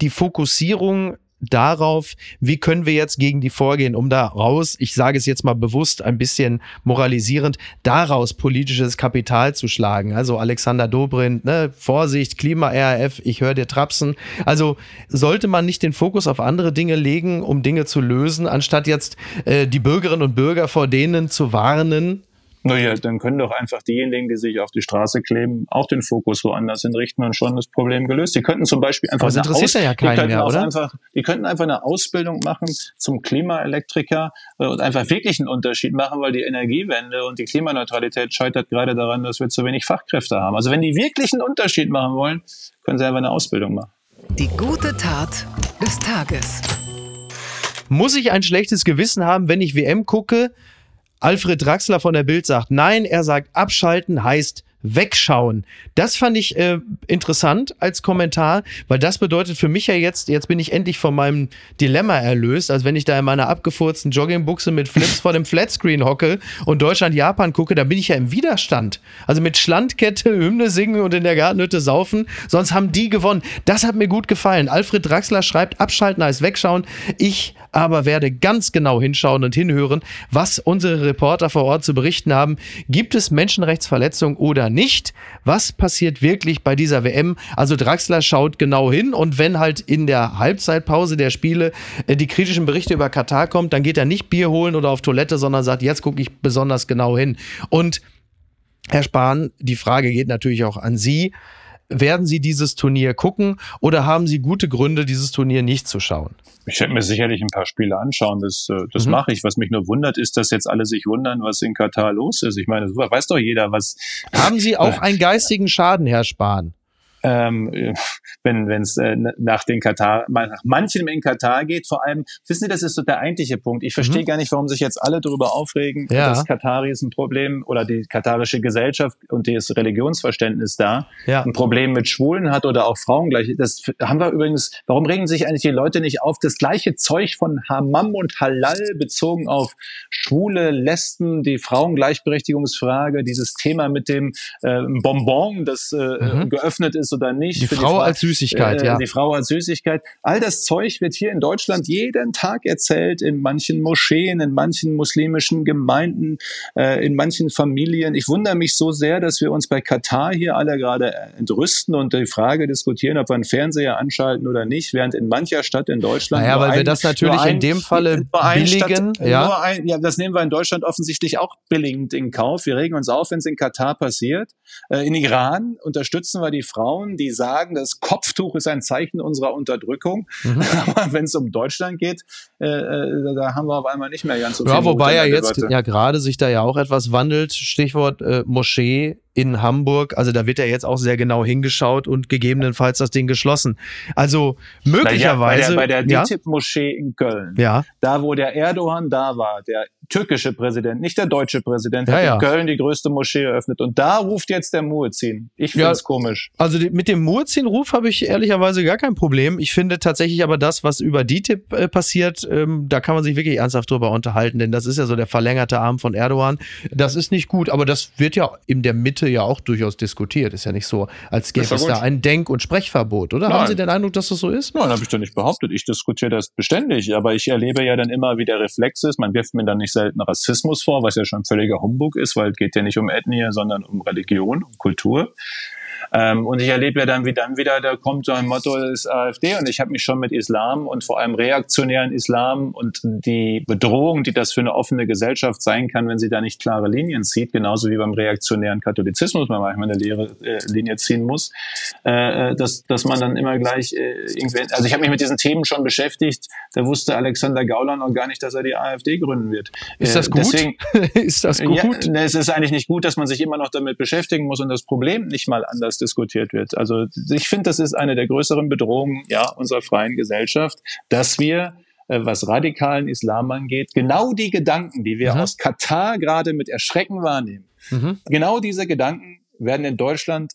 die Fokussierung darauf, wie können wir jetzt gegen die vorgehen, um daraus, ich sage es jetzt mal bewusst, ein bisschen moralisierend, daraus politisches Kapital zu schlagen. Also Alexander Dobrindt, ne, Vorsicht, Klima-RAF, ich höre dir trapsen. Also sollte man nicht den Fokus auf andere Dinge legen, um Dinge zu lösen, anstatt jetzt äh, die Bürgerinnen und Bürger vor denen zu warnen? Naja, dann können doch einfach diejenigen, die sich auf die Straße kleben, auch den Fokus woanders hinrichten und schon das Problem gelöst. Die könnten zum Beispiel einfach eine interessiert Aus- ja die mehr? Einfach, die könnten einfach eine Ausbildung machen zum Klimaelektriker äh, und einfach wirklich einen Unterschied machen, weil die Energiewende und die Klimaneutralität scheitert gerade daran, dass wir zu wenig Fachkräfte haben. Also wenn die wirklich einen Unterschied machen wollen, können sie einfach eine Ausbildung machen. Die gute Tat des Tages. Muss ich ein schlechtes Gewissen haben, wenn ich WM gucke? Alfred Draxler von der Bild sagt nein, er sagt abschalten heißt wegschauen. Das fand ich äh, interessant als Kommentar, weil das bedeutet für mich ja jetzt, jetzt bin ich endlich von meinem Dilemma erlöst, als wenn ich da in meiner abgefurzten Joggingbuchse mit Flips vor dem Flatscreen hocke und Deutschland-Japan gucke, da bin ich ja im Widerstand. Also mit Schlandkette, Hymne singen und in der Gartenhütte saufen, sonst haben die gewonnen. Das hat mir gut gefallen. Alfred Draxler schreibt, abschalten heißt wegschauen. Ich aber werde ganz genau hinschauen und hinhören, was unsere Reporter vor Ort zu berichten haben. Gibt es Menschenrechtsverletzungen oder nicht? Was passiert wirklich bei dieser WM? Also Draxler schaut genau hin und wenn halt in der Halbzeitpause der Spiele äh, die kritischen Berichte über Katar kommt, dann geht er nicht Bier holen oder auf Toilette, sondern sagt, jetzt gucke ich besonders genau hin. Und Herr Spahn, die Frage geht natürlich auch an Sie. werden Sie dieses Turnier gucken oder haben Sie gute Gründe, dieses Turnier nicht zu schauen? Ich werde mir sicherlich ein paar Spiele anschauen, das, äh, das mhm. mache ich. Was mich nur wundert, ist, dass jetzt alle sich wundern, was in Katar los ist. Ich meine, weiß doch jeder, was. Haben Sie auch einen geistigen Schaden, Herr Spahn? Ähm, wenn es äh, nach den Katar, nach manchem in Katar geht, vor allem, wissen Sie, das ist so der eigentliche Punkt. Ich verstehe mhm. gar nicht, warum sich jetzt alle darüber aufregen, ja. dass Kataris ein Problem oder die katarische Gesellschaft und das Religionsverständnis da ja. ein Problem mit Schwulen hat oder auch Frauen gleich. Das haben wir übrigens, warum regen sich eigentlich die Leute nicht auf? Das gleiche Zeug von Hammam und Halal bezogen auf Schwule, Lesben, die Frauengleichberechtigungsfrage, dieses Thema mit dem äh, Bonbon, das äh, mhm. geöffnet ist oder nicht. Die Frau, die Frau, als Süßigkeit, äh, ja. Die Frau als Süßigkeit. All das Zeug wird hier in Deutschland jeden Tag erzählt, in manchen Moscheen, in manchen muslimischen Gemeinden, äh, in manchen Familien. Ich wundere mich so sehr, dass wir uns bei Katar hier alle gerade entrüsten und die Frage diskutieren, ob wir einen Fernseher anschalten oder nicht, während in mancher Stadt in Deutschland. Naja, weil ein, wir das natürlich ein, in dem Falle billigen. Stadt, ja. Ein, ja, das nehmen wir in Deutschland offensichtlich auch billigend in Kauf. Wir regen uns auf, wenn es in Katar passiert. Äh, in Iran unterstützen wir die Frauen Frauen, die sagen, das Kopftuch ist ein Zeichen unserer Unterdrückung. Mhm. Aber wenn es um Deutschland geht, äh, äh, da haben wir auf einmal nicht mehr ganz so viel. Ja, wobei ja jetzt ja gerade sich da ja auch etwas wandelt. Stichwort äh, Moschee in Hamburg. Also da wird ja jetzt auch sehr genau hingeschaut und gegebenenfalls das Ding geschlossen. Also möglicherweise. Ja, bei der, bei der DITIB-Moschee in Köln, ja. da wo der Erdogan da war, der türkische Präsident, nicht der deutsche Präsident, hat ja, in Köln die größte Moschee eröffnet. Und da ruft jetzt der Muezzin. Ich finde es komisch. Also die, mit dem Muezzin-Ruf habe ich ehrlicherweise gar kein Problem. Ich finde tatsächlich aber das, was über DITIB äh, passiert, ähm, da kann man sich wirklich ernsthaft drüber unterhalten, denn das ist ja so der verlängerte Arm von Erdogan. Das ist nicht gut, aber das wird ja in der Mitte Debatte ja auch durchaus diskutiert. Ist ja nicht so, als gäbe es da ein Denk- und Sprechverbot, oder? Nein. Haben Sie den Eindruck, dass das so ist? Nein, habe ich doch nicht behauptet. Ich diskutiere das beständig, aber ich erlebe ja dann immer, wie der Reflex ist. Man wirft mir dann nicht selten Rassismus vor, was ja schon völliger Humbug ist, weil es geht ja nicht um Ethnie, sondern um Religion, um Kultur. Ähm, und ich erlebe ja dann, wie dann wieder, da kommt so ein Motto des AfD und ich habe mich schon mit Islam und vor allem reaktionären Islam und die Bedrohung, die das für eine offene Gesellschaft sein kann, wenn sie da nicht klare Linien zieht, genauso wie beim reaktionären Katholizismus man manchmal eine leere äh, Linie ziehen muss, äh, äh dass, dass man dann immer gleich äh, irgendwie, also ich habe mich mit diesen Themen schon beschäftigt, da wusste Alexander Gauland noch gar nicht, dass er die AfD gründen wird. Ist das äh, gut? Deswegen, ist das gut? Ja, es ist eigentlich nicht gut, dass man sich immer noch damit beschäftigen muss und das Problem nicht mal anders anders diskutiert wird. Also ich finde, das ist eine der größeren Bedrohungen ja, unserer freien Gesellschaft, dass wir äh, was radikalen Islam angeht, genau die Gedanken, die wir mhm. aus Katar gerade mit Erschrecken wahrnehmen, mhm. genau diese Gedanken werden in Deutschland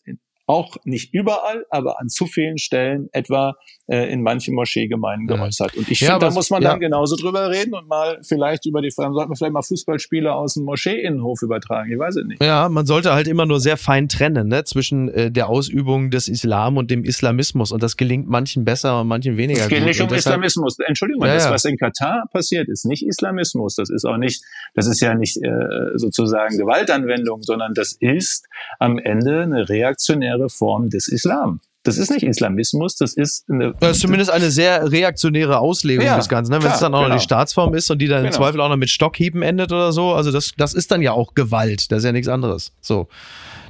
auch nicht überall, aber an zu vielen Stellen etwa äh, in manchen Moscheegemeinden geäußert. Und ich ja, finde, da muss man ja. dann genauso drüber reden und mal vielleicht über die Frage, sollten wir vielleicht mal Fußballspiele aus dem Moscheeinnenhof übertragen, ich weiß es nicht. Ja, man sollte halt immer nur sehr fein trennen, ne, zwischen äh, der Ausübung des Islam und dem Islamismus und das gelingt manchen besser und manchen weniger. Es geht gut. nicht um deshalb, Islamismus. Entschuldigung, ja, das, was in Katar passiert, ist nicht Islamismus. Das ist auch nicht, das ist ja nicht äh, sozusagen Gewaltanwendung, sondern das ist am Ende eine reaktionäre Form des Islam. Das ist nicht Islamismus, das ist eine. Das ist zumindest eine sehr reaktionäre Auslegung ja, des Ganzen, ne? wenn es dann auch genau. noch die Staatsform ist und die dann genau. im Zweifel auch noch mit Stockhieben endet oder so. Also das, das ist dann ja auch Gewalt, das ist ja nichts anderes. So.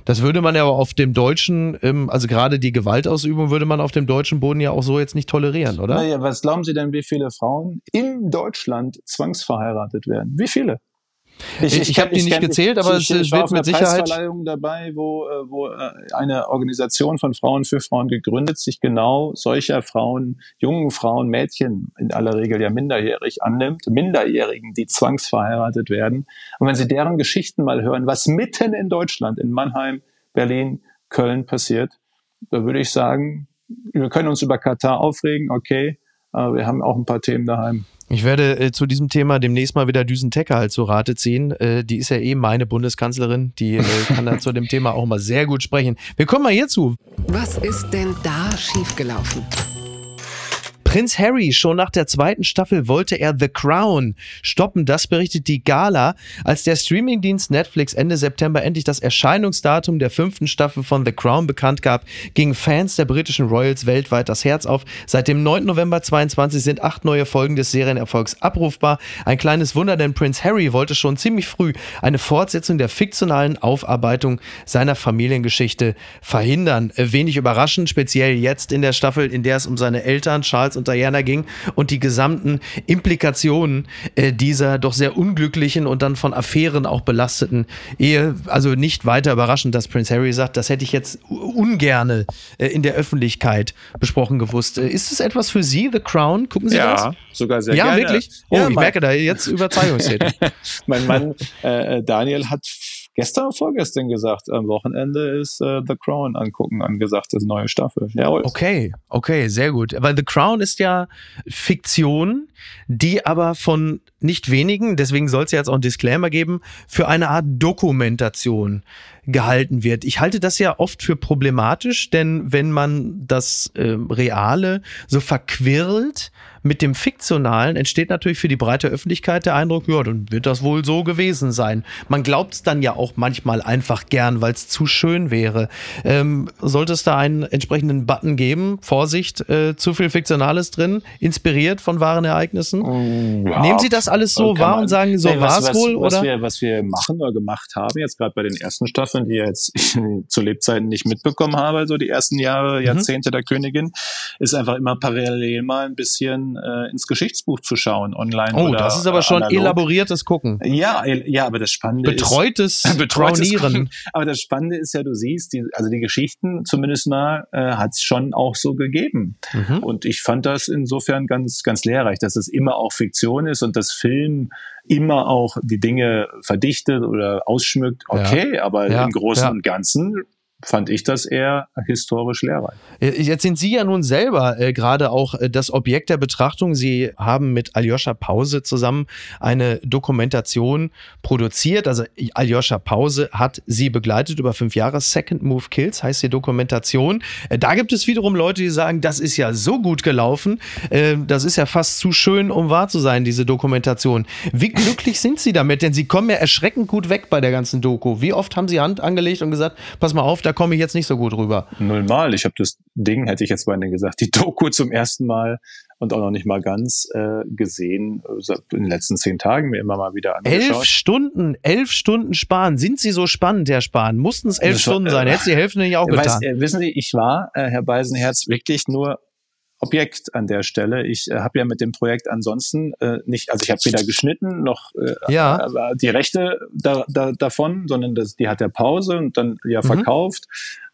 Das würde man ja auf dem deutschen, also gerade die Gewaltausübung würde man auf dem deutschen Boden ja auch so jetzt nicht tolerieren, oder? Naja, was glauben Sie denn, wie viele Frauen in Deutschland zwangsverheiratet werden? Wie viele? Ich, ich, ich habe die nicht kenn, gezählt, aber ich, es wird mit Sicherheit dabei, wo, äh, wo äh, eine Organisation von Frauen für Frauen gegründet sich genau solcher Frauen, jungen Frauen, Mädchen in aller Regel ja minderjährig annimmt, Minderjährigen, die zwangsverheiratet werden. Und wenn Sie deren Geschichten mal hören, was mitten in Deutschland, in Mannheim, Berlin, Köln passiert, da würde ich sagen, wir können uns über Katar aufregen, okay, aber wir haben auch ein paar Themen daheim. Ich werde äh, zu diesem Thema demnächst mal wieder Düsen Tecker halt zu Rate ziehen. Äh, die ist ja eh meine Bundeskanzlerin. Die äh, kann dann zu dem Thema auch mal sehr gut sprechen. Wir kommen mal hierzu. Was ist denn da schiefgelaufen? Prinz Harry, schon nach der zweiten Staffel wollte er The Crown stoppen. Das berichtet die Gala, als der Streamingdienst Netflix Ende September endlich das Erscheinungsdatum der fünften Staffel von The Crown bekannt gab, gingen Fans der britischen Royals weltweit das Herz auf. Seit dem 9. November 22 sind acht neue Folgen des Serienerfolgs abrufbar. Ein kleines Wunder, denn Prinz Harry wollte schon ziemlich früh eine Fortsetzung der fiktionalen Aufarbeitung seiner Familiengeschichte verhindern. Wenig überraschend, speziell jetzt in der Staffel, in der es um seine Eltern Charles und Diana ging und die gesamten Implikationen äh, dieser doch sehr unglücklichen und dann von Affären auch belasteten Ehe. Also nicht weiter überraschend, dass Prince Harry sagt, das hätte ich jetzt ungerne äh, in der Öffentlichkeit besprochen gewusst. Äh, ist es etwas für Sie, The Crown? Gucken Sie ja, das? Ja, sogar sehr ja, gerne. Wirklich? Oh, ja, ich merke da jetzt Überzeugungstätig. mein Mann äh, Daniel hat gestern, vorgestern gesagt, am Wochenende ist äh, The Crown angucken angesagt, das neue Staffel. Jawohl. Okay, okay, sehr gut. Weil The Crown ist ja Fiktion, die aber von nicht wenigen, deswegen soll es ja jetzt auch einen Disclaimer geben, für eine Art Dokumentation gehalten wird. Ich halte das ja oft für problematisch, denn wenn man das äh, Reale so verquirlt mit dem Fiktionalen, entsteht natürlich für die breite Öffentlichkeit der Eindruck, ja, dann wird das wohl so gewesen sein. Man glaubt es dann ja auch manchmal einfach gern, weil es zu schön wäre. Ähm, sollte es da einen entsprechenden Button geben? Vorsicht, äh, zu viel Fiktionales drin, inspiriert von wahren Ereignissen? Oh, ja. Nehmen Sie das alles so wahr und sagen, so nee, war es wohl? Was oder? Wir, was wir machen oder gemacht haben, jetzt gerade bei den ersten Staffeln, die jetzt zu Lebzeiten nicht mitbekommen habe, so die ersten Jahre, mhm. Jahrzehnte mhm. der Königin, ist einfach immer parallel mal ein bisschen äh, ins Geschichtsbuch zu schauen, online. Oh, oder, das ist aber schon analog. elaboriertes Gucken. Ja, ja, aber das Spannende Betreutes ist. Betreutes Brownieren. Aber das Spannende ist ja, du siehst, die, also die Geschichten zumindest mal äh, hat es schon auch so gegeben. Mhm. Und ich fand das insofern ganz, ganz lehrreich, dass es immer auch Fiktion ist und das Film immer auch die Dinge verdichtet oder ausschmückt. Okay, ja. aber ja. im Großen und Ganzen fand ich das eher historisch lehrreich. Äh, jetzt sind Sie ja nun selber äh, gerade auch äh, das Objekt der Betrachtung. Sie haben mit Aljoscha Pause zusammen eine Dokumentation produziert. Also Aljoscha Pause hat Sie begleitet über fünf Jahre. Second Move Kills heißt die Dokumentation. Äh, da gibt es wiederum Leute, die sagen, das ist ja so gut gelaufen. Äh, das ist ja fast zu schön, um wahr zu sein, diese Dokumentation. Wie glücklich sind Sie damit? Denn Sie kommen ja erschreckend gut weg bei der ganzen Doku. Wie oft haben Sie Hand angelegt und gesagt, pass mal auf, da da komme ich jetzt nicht so gut rüber. Nullmal. Ich habe das Ding, hätte ich jetzt mal gesagt, die Doku zum ersten Mal und auch noch nicht mal ganz äh, gesehen äh, in den letzten zehn Tagen mir immer mal wieder angeschaut. Elf Stunden, elf Stunden Spahn. Sind Sie so spannend, Herr Spahn? Mussten es elf Stunden sein? Hätte die Hälfte nicht auch getan. Weiß, äh, wissen Sie, ich war, äh, Herr Beisenherz, wirklich nur Objekt an der Stelle. Ich äh, habe ja mit dem Projekt ansonsten äh, nicht, also ich habe weder geschnitten noch äh, ja. die Rechte da, da, davon, sondern das, die hat der Pause und dann ja mhm. verkauft.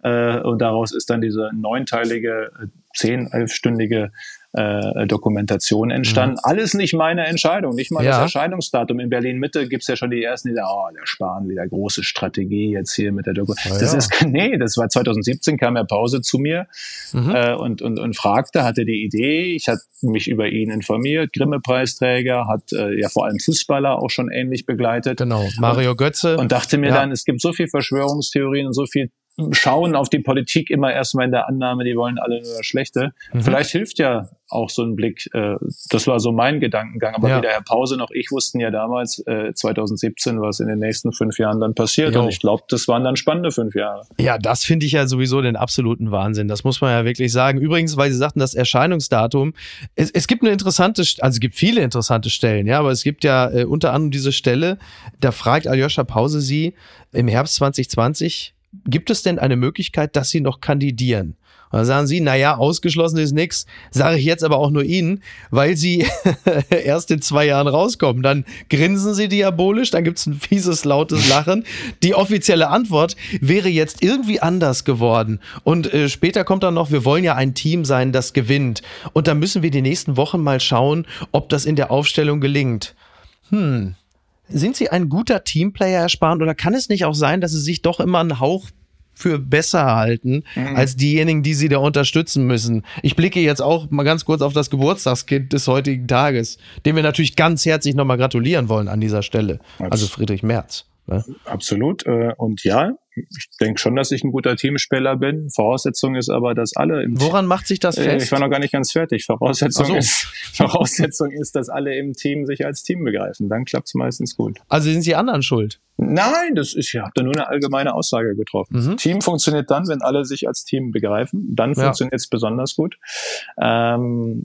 Äh, und daraus ist dann diese neunteilige, äh, zehn, elfstündige äh, Dokumentation entstanden. Mhm. Alles nicht meine Entscheidung, nicht mal ja. das Erscheinungsdatum. In Berlin-Mitte gibt's ja schon die ersten, die sagen, oh, der Spahn, wieder große Strategie jetzt hier mit der Dokumentation. Ja, das ja. ist, nee, das war 2017, kam er Pause zu mir mhm. äh, und, und, und fragte, hatte die Idee, ich hatte mich über ihn informiert, Grimme-Preisträger, hat äh, ja vor allem Fußballer auch schon ähnlich begleitet. Genau, Mario Götze. Und dachte mir dann, es gibt so viel Verschwörungstheorien und so viel schauen auf die Politik immer erstmal in der Annahme, die wollen alle nur das Schlechte. Mhm. Vielleicht hilft ja auch so ein Blick. Äh, das war so mein Gedankengang. Aber ja. weder Herr Pause noch ich wussten ja damals, äh, 2017, was in den nächsten fünf Jahren dann passiert. Jo. Und ich glaube, das waren dann spannende fünf Jahre. Ja, das finde ich ja sowieso den absoluten Wahnsinn. Das muss man ja wirklich sagen. Übrigens, weil Sie sagten, das Erscheinungsdatum. Es, es gibt eine interessante, also es gibt viele interessante Stellen, ja, aber es gibt ja äh, unter anderem diese Stelle, da fragt Aljoscha Pause Sie im Herbst 2020, gibt es denn eine Möglichkeit, dass Sie noch kandidieren? Und dann sagen Sie, naja, ausgeschlossen ist nichts, sage ich jetzt aber auch nur Ihnen, weil Sie erst in zwei Jahren rauskommen. Dann grinsen Sie diabolisch, dann gibt es ein fieses, lautes Lachen. Die offizielle Antwort wäre jetzt irgendwie anders geworden. Und äh, später kommt dann noch, wir wollen ja ein Team sein, das gewinnt. Und dann müssen wir die nächsten Wochen mal schauen, ob das in der Aufstellung gelingt. Hm, sind Sie ein guter Teamplayer, Herr Spahn, oder kann es nicht auch sein, dass Sie sich doch immer einen Hauch für besser halten mhm. als diejenigen, die sie da unterstützen müssen. Ich blicke jetzt auch mal ganz kurz auf das Geburtstagskind des heutigen Tages, dem wir natürlich ganz herzlich nochmal gratulieren wollen an dieser Stelle. Also Friedrich Merz. Ne? Absolut. Äh, und ja, ich denke schon, dass ich ein guter Teamspieler bin. Voraussetzung ist aber, dass alle im Woran macht sich das Äh, fest? Ich war noch gar nicht ganz fertig. Voraussetzung, so. ist, Voraussetzung ist, dass alle im Team sich als Team begreifen. Dann klappt es meistens gut. also sind die anderen schuld? Nein, das ist, ich habe da nur eine allgemeine Aussage getroffen. Mhm. Team funktioniert dann, wenn alle sich als Team begreifen. Dann Ja. funktioniert es besonders gut. Ähm,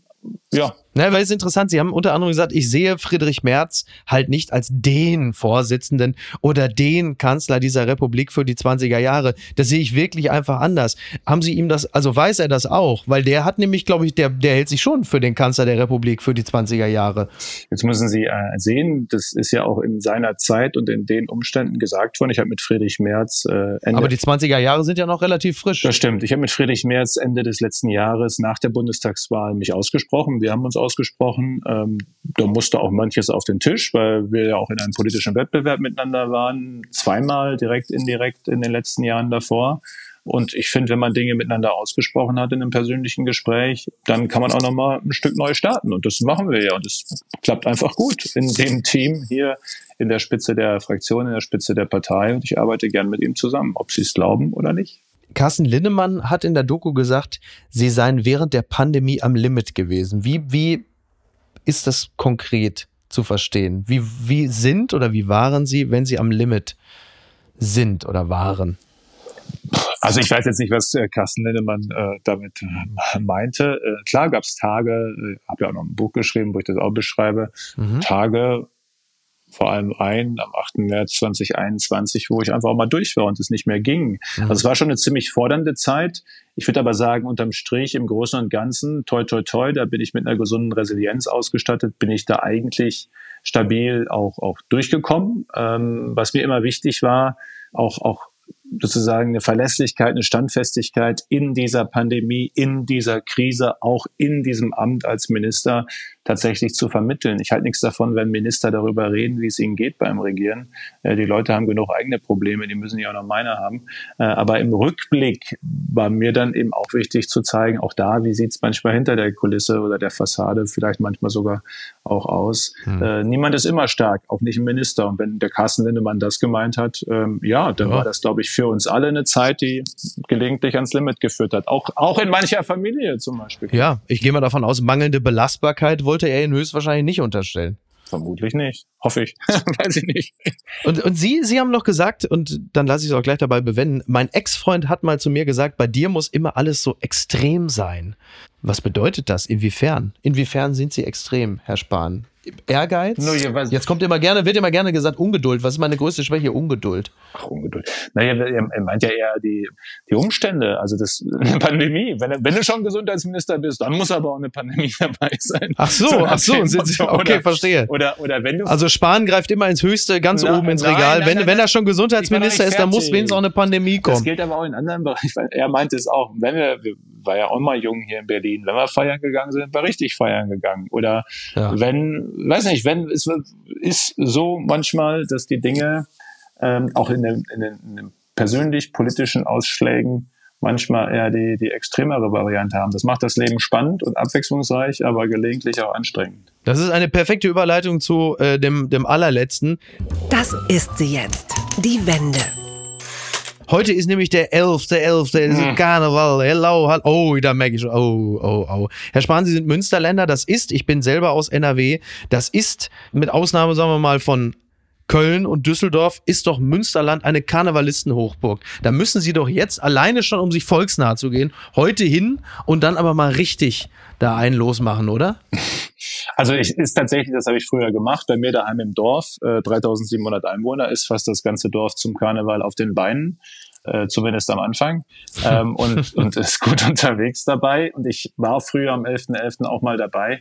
ja, Ne, weil es ist interessant, Sie haben unter anderem gesagt, ich sehe Friedrich Merz halt nicht als den Vorsitzenden oder den Kanzler dieser Republik für die 20er Jahre. Das sehe ich wirklich einfach anders. Haben Sie ihm das, also weiß er das auch? Weil der hat nämlich, glaube ich, der, der hält sich schon für den Kanzler der Republik für die 20er Jahre. Jetzt müssen Sie äh, sehen, das ist ja auch in seiner Zeit und in den Umständen gesagt worden. Ich habe mit Friedrich Merz äh, Ende Aber die 20er Jahre sind ja noch relativ frisch. Das stimmt. Ich habe mit Friedrich Merz Ende des letzten Jahres nach der Bundestagswahl mich ausgesprochen. Wir haben uns ausgesprochen. Ähm, da musste auch manches auf den Tisch, weil wir ja auch in einem politischen Wettbewerb miteinander waren. Zweimal direkt, indirekt in den letzten Jahren davor. Und ich finde, wenn man Dinge miteinander ausgesprochen hat in einem persönlichen Gespräch, dann kann man auch nochmal ein Stück neu starten. Und das machen wir ja. Und es klappt einfach gut in dem Team hier in der Spitze der Fraktion, in der Spitze der Partei. Und ich arbeite gern mit ihm zusammen, ob Sie es glauben oder nicht. Carsten Linnemann hat in der Doku gesagt, sie seien während der Pandemie am Limit gewesen. Wie, wie ist das konkret zu verstehen? Wie, wie sind oder wie waren sie, wenn sie am Limit sind oder waren? Also ich weiß jetzt nicht, was äh, Carsten Lindemann äh, damit äh, meinte. Äh, klar gab es Tage, äh, habe ja auch noch ein Buch geschrieben, wo ich das auch beschreibe, Mhm. Tage, vor allem ein am 8. März 2021, wo ich einfach auch mal durch war und es nicht mehr ging. Mhm. Also es war schon eine ziemlich fordernde Zeit. Ich würde aber sagen, unterm Strich im Großen und Ganzen, toi, toi, toi, da bin ich mit einer gesunden Resilienz ausgestattet, bin ich da eigentlich stabil auch, auch durchgekommen. Ähm, was mir immer wichtig war, auch, auch sozusagen eine Verlässlichkeit, eine Standfestigkeit in dieser Pandemie, in dieser Krise, auch in diesem Amt als Minister tatsächlich zu vermitteln. Ich halte nichts davon, wenn Minister darüber reden, wie es ihnen geht beim Regieren. Äh, Die Leute haben genug eigene Probleme, die müssen ja auch noch meine haben. Äh, Aber im Rückblick war mir dann eben auch wichtig zu zeigen, auch da, wie sieht es manchmal hinter der Kulisse oder der Fassade, vielleicht manchmal sogar auch aus. Äh, Niemand ist immer stark, auch nicht ein Minister. Und wenn der Carsten Lindemann das gemeint hat, ähm, ja, dann Ja. war das, glaube ich, für uns alle eine Zeit, die gelegentlich ans Limit geführt hat. Auch, auch in mancher Familie zum Beispiel. Ja, ich gehe mal davon aus, mangelnde Belastbarkeit wollte er Ihnen höchstwahrscheinlich nicht unterstellen. Vermutlich nicht. Hoffe ich. Weiß ich nicht. Und, und Sie, Sie haben noch gesagt, und dann lasse ich es auch gleich dabei bewenden, mein Ex-Freund hat mal zu mir gesagt, bei dir muss immer alles so extrem sein. Was bedeutet das? Inwiefern? Inwiefern sind Sie extrem, Herr Spahn? Ehrgeiz? Was- Jetzt kommt immer gerne, wird immer gerne gesagt, Ungeduld. Was ist meine größte Schwäche? Ungeduld. Ach, Ungeduld. Naja, er, meint ja eher die, die Umstände, also das, eine Pandemie. Wenn, wenn du schon Gesundheitsminister bist, dann muss aber auch eine Pandemie dabei sein. Ach so, nach ach so, sind Sie- okay, oder, verstehe. Oder, oder wenn du Also Spahn greift immer ins Höchste, ganz Na, oben ins nein, Regal. nein, wenn, nein, wenn er schon Gesundheitsminister ist, dann muss wenigstens auch eine Pandemie Das kommen. gilt aber auch in anderen Bereichen. Er meinte es auch. Wenn wir, wir war ja auch mal jung hier in Berlin, wenn wir feiern gegangen sind, war richtig feiern gegangen. Oder Ja. wenn, weiß nicht, wenn es ist so manchmal, dass die Dinge ähm, auch in den, in den, in den persönlich politischen Ausschlägen manchmal eher die, die extremere Variante haben. Das macht das Leben spannend und abwechslungsreich, aber gelegentlich auch anstrengend. Das ist eine perfekte Überleitung zu äh, dem, dem allerletzten. Das ist sie jetzt. Die Wende. Heute ist nämlich der 11. Der 11. Der ist Hm. Karneval. Hello, hallo. Oh, da merke ich schon. Oh, oh, oh. Herr Spahn, Sie sind Münsterländer. Das ist, ich bin selber aus NRW. Das ist, mit Ausnahme, sagen wir mal, von Köln und Düsseldorf, ist doch Münsterland eine Karnevalistenhochburg. Da müssen Sie doch jetzt alleine schon, um sich volksnah zu gehen, heute hin und dann aber mal richtig da einen losmachen, oder? Also ich, ist tatsächlich, das habe ich früher gemacht, bei mir daheim im Dorf, äh, 3700 Einwohner, ist fast das ganze Dorf zum Karneval auf den Beinen, äh, zumindest am Anfang, ähm, und, und ist gut unterwegs dabei. Und ich war früher am 11.11. auch mal dabei,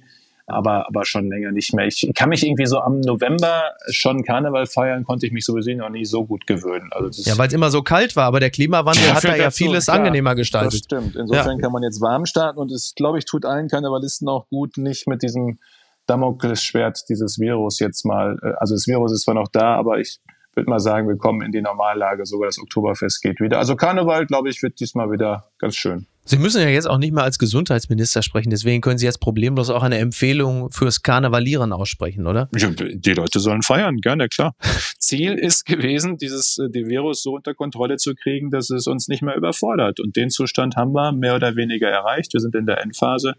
aber, aber schon länger nicht mehr. Ich kann mich irgendwie so am November schon Karneval feiern, konnte ich mich sowieso noch nie so gut gewöhnen. Also das Ja, weil es immer so kalt war, aber der Klimawandel Ja, hat da ja vieles klar. angenehmer Das gestaltet. stimmt. Insofern kann man jetzt warm starten und es, glaube ich, tut allen Karnevalisten auch gut, nicht mit diesem Damoklesschwert dieses Virus jetzt mal, äh, also das Virus ist zwar noch da, aber ich würde mal sagen, wir kommen in die Normallage, sogar das Oktoberfest geht wieder. Also Karneval, glaube ich, wird diesmal wieder ganz schön. Sie müssen ja jetzt auch nicht mehr als Gesundheitsminister sprechen, deswegen können Sie jetzt problemlos auch eine Empfehlung fürs Karnevalieren aussprechen, oder? Die Leute sollen feiern, gerne, klar. Ziel ist gewesen, dieses äh, die Virus so unter Kontrolle zu kriegen, dass es uns nicht mehr überfordert. Und den Zustand haben wir mehr oder weniger erreicht. Wir sind in der Endphase.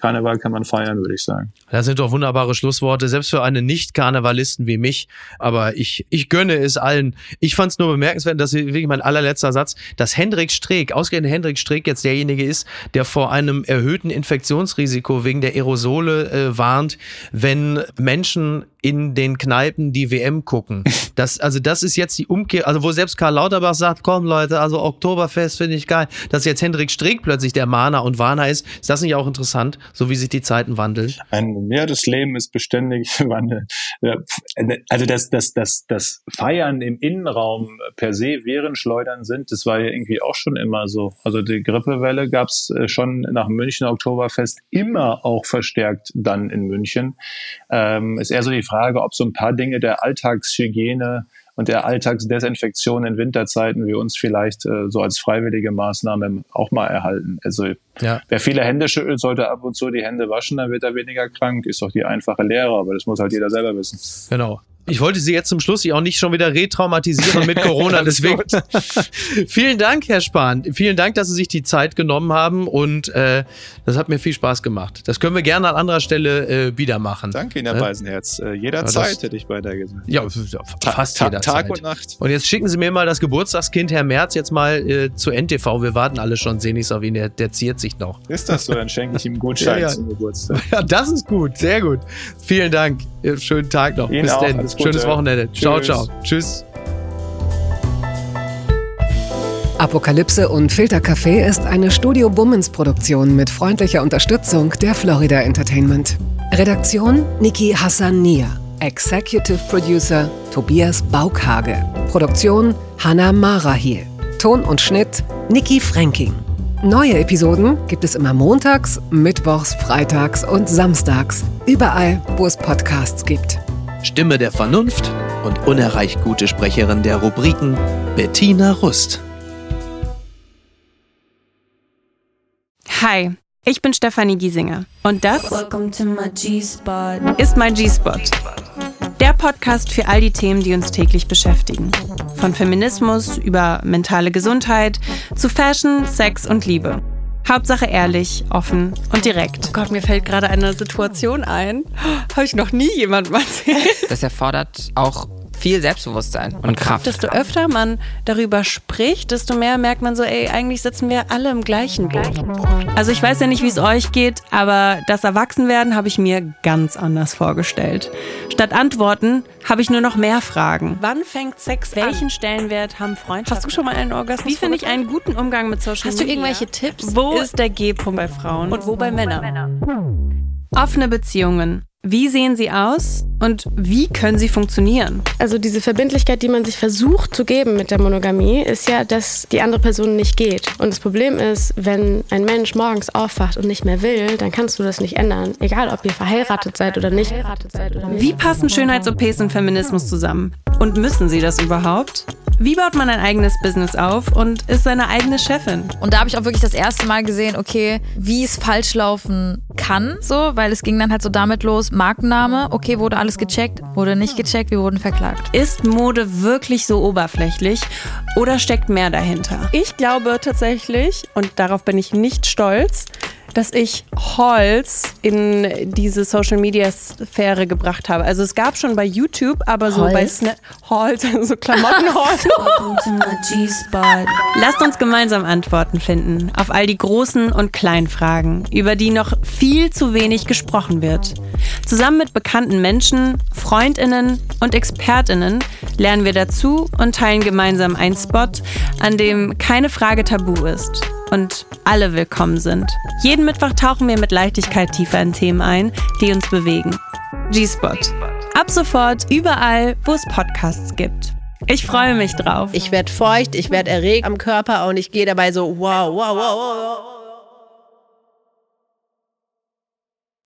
Karneval kann man feiern, würde ich sagen. Das sind doch wunderbare Schlussworte, selbst für einen Nicht-Karnevalisten wie mich. Aber ich, ich gönne es allen. Ich fand es nur bemerkenswert, dass wirklich mein allerletzter Satz, dass Hendrik Streeck, ausgerechnet Hendrik Streeck jetzt derjenige ist, der vor einem erhöhten Infektionsrisiko wegen der Aerosole äh, warnt, wenn Menschen in den Kneipen die WM gucken. Das, also das ist jetzt die Umkehr, also wo selbst Karl Lauterbach sagt, komm Leute, also Oktoberfest finde ich geil, dass jetzt Hendrik Streeck plötzlich der Mahner und Warner ist, ist das nicht auch interessant, so wie sich die Zeiten wandeln? Ein ja, das Leben ist beständig Wandel. Also das, das, das, das Feiern im Innenraum per se während Schleudern sind, das war ja irgendwie auch schon immer so. Also die Grippewelle gab es äh, schon nach München Oktoberfest immer auch verstärkt dann in München. Ähm, ist eher so die Frage, ob so ein paar Dinge der Alltagshygiene und der Alltagsdesinfektion in Winterzeiten wir uns vielleicht äh, so als freiwillige Maßnahme auch mal erhalten. Also ja. wer viele Hände schüttelt, sollte ab und zu die Hände waschen, dann wird er weniger krank. Ist doch die einfache Lehre, aber das muss halt jeder selber wissen. Genau. Ich wollte Sie jetzt zum Schluss auch nicht schon wieder retraumatisieren mit Corona. Deswegen vielen Dank, Herr Spahn. Vielen Dank, dass Sie sich die Zeit genommen haben und äh, das hat mir viel Spaß gemacht. Das können wir gerne an anderer Stelle äh, wieder machen. Danke Ihnen, Herr ja? Beisenherz. Äh, jederzeit hätte ich beinahe gesagt. Ja, fast jederzeit. Tag und Nacht. Und jetzt schicken Sie mir mal das Geburtstagskind, Herr Merz, jetzt mal äh, zu NTV. Wir warten alle schon sehnlichst auf ihn. Der, der ziert sich noch. Ist das so? Dann schenke ich ihm einen Gutschein ja, ja. zum Geburtstag. Ja, das ist gut. Sehr gut. Vielen Dank. Schönen Tag noch. Ihnen Bis dann. Schönes Wochenende. Tschüss. Ciao, ciao. Tschüss. Apokalypse und Filtercafé ist eine Studio Bummens Produktion mit freundlicher Unterstützung der Florida Entertainment. Redaktion Niki Hassania. Executive Producer Tobias Baukhage. Produktion Hannah Marahiel. Ton und Schnitt Niki Fränking. Neue Episoden gibt es immer montags, mittwochs, freitags und samstags. Überall, wo es Podcasts gibt. Stimme der Vernunft und unerreicht gute Sprecherin der Rubriken Bettina Rust. Hi, ich bin Stefanie Giesinger und das ist mein G-Spot. Der Podcast für all die Themen, die uns täglich beschäftigen. Von Feminismus über mentale Gesundheit zu Fashion, Sex und Liebe. Hauptsache ehrlich, offen und direkt. Oh Gott, mir fällt gerade eine Situation ein. Habe ich noch nie jemandem erzählt. Das erfordert auch viel Selbstbewusstsein und Kraft. Desto öfter man darüber spricht, desto mehr merkt man so, ey, eigentlich sitzen wir alle im gleichen Boot. Also ich weiß ja nicht, wie es euch geht, aber das Erwachsenwerden habe ich mir ganz anders vorgestellt. Statt Antworten habe ich nur noch mehr Fragen. Wann fängt Sex Welchen an? Stellenwert haben Freundschaften? Hast du schon mal einen Orgasmus? Wie finde ich einen guten Umgang mit Social Hast Media? du irgendwelche Tipps? Wo ist der G-Punkt bei Frauen? Und wo bei Männern? Offene Beziehungen. Wie sehen sie aus und wie können sie funktionieren? Also diese Verbindlichkeit, die man sich versucht zu geben mit der Monogamie, ist ja, dass die andere Person nicht geht. Und das Problem ist, wenn ein Mensch morgens aufwacht und nicht mehr will, dann kannst du das nicht ändern. Egal, ob ihr verheiratet seid oder nicht. Wie passen Schönheits-OPs und Feminismus zusammen? Und müssen sie das überhaupt? Wie baut man ein eigenes Business auf und ist seine eigene Chefin? Und da habe ich auch wirklich das erste Mal gesehen, okay, wie es falsch laufen kann, so, weil es ging dann halt so damit los, Markenname, okay, wurde alles gecheckt, wurde nicht gecheckt, wir wurden verklagt. Ist Mode wirklich so oberflächlich oder steckt mehr dahinter? Ich glaube tatsächlich, und darauf bin ich nicht stolz, dass ich Holz in diese Social Media Sphäre gebracht habe. Also es gab schon bei YouTube, aber so Holz? bei Snap Holz, so Klamottenholz. Lasst uns gemeinsam Antworten finden auf all die großen und kleinen Fragen, über die noch viel zu wenig gesprochen wird. Zusammen mit bekannten Menschen, Freundinnen und Expertinnen lernen wir dazu und teilen gemeinsam einen Spot, an dem keine Frage tabu ist und alle willkommen sind. Jeden Mittwoch tauchen wir mit Leichtigkeit tiefer in Themen ein, die uns bewegen. G-Spot. Ab sofort überall, wo es Podcasts gibt. Ich freue mich drauf. Ich werde feucht, ich werde erregt am Körper und ich gehe dabei so wow, wow, wow, wow.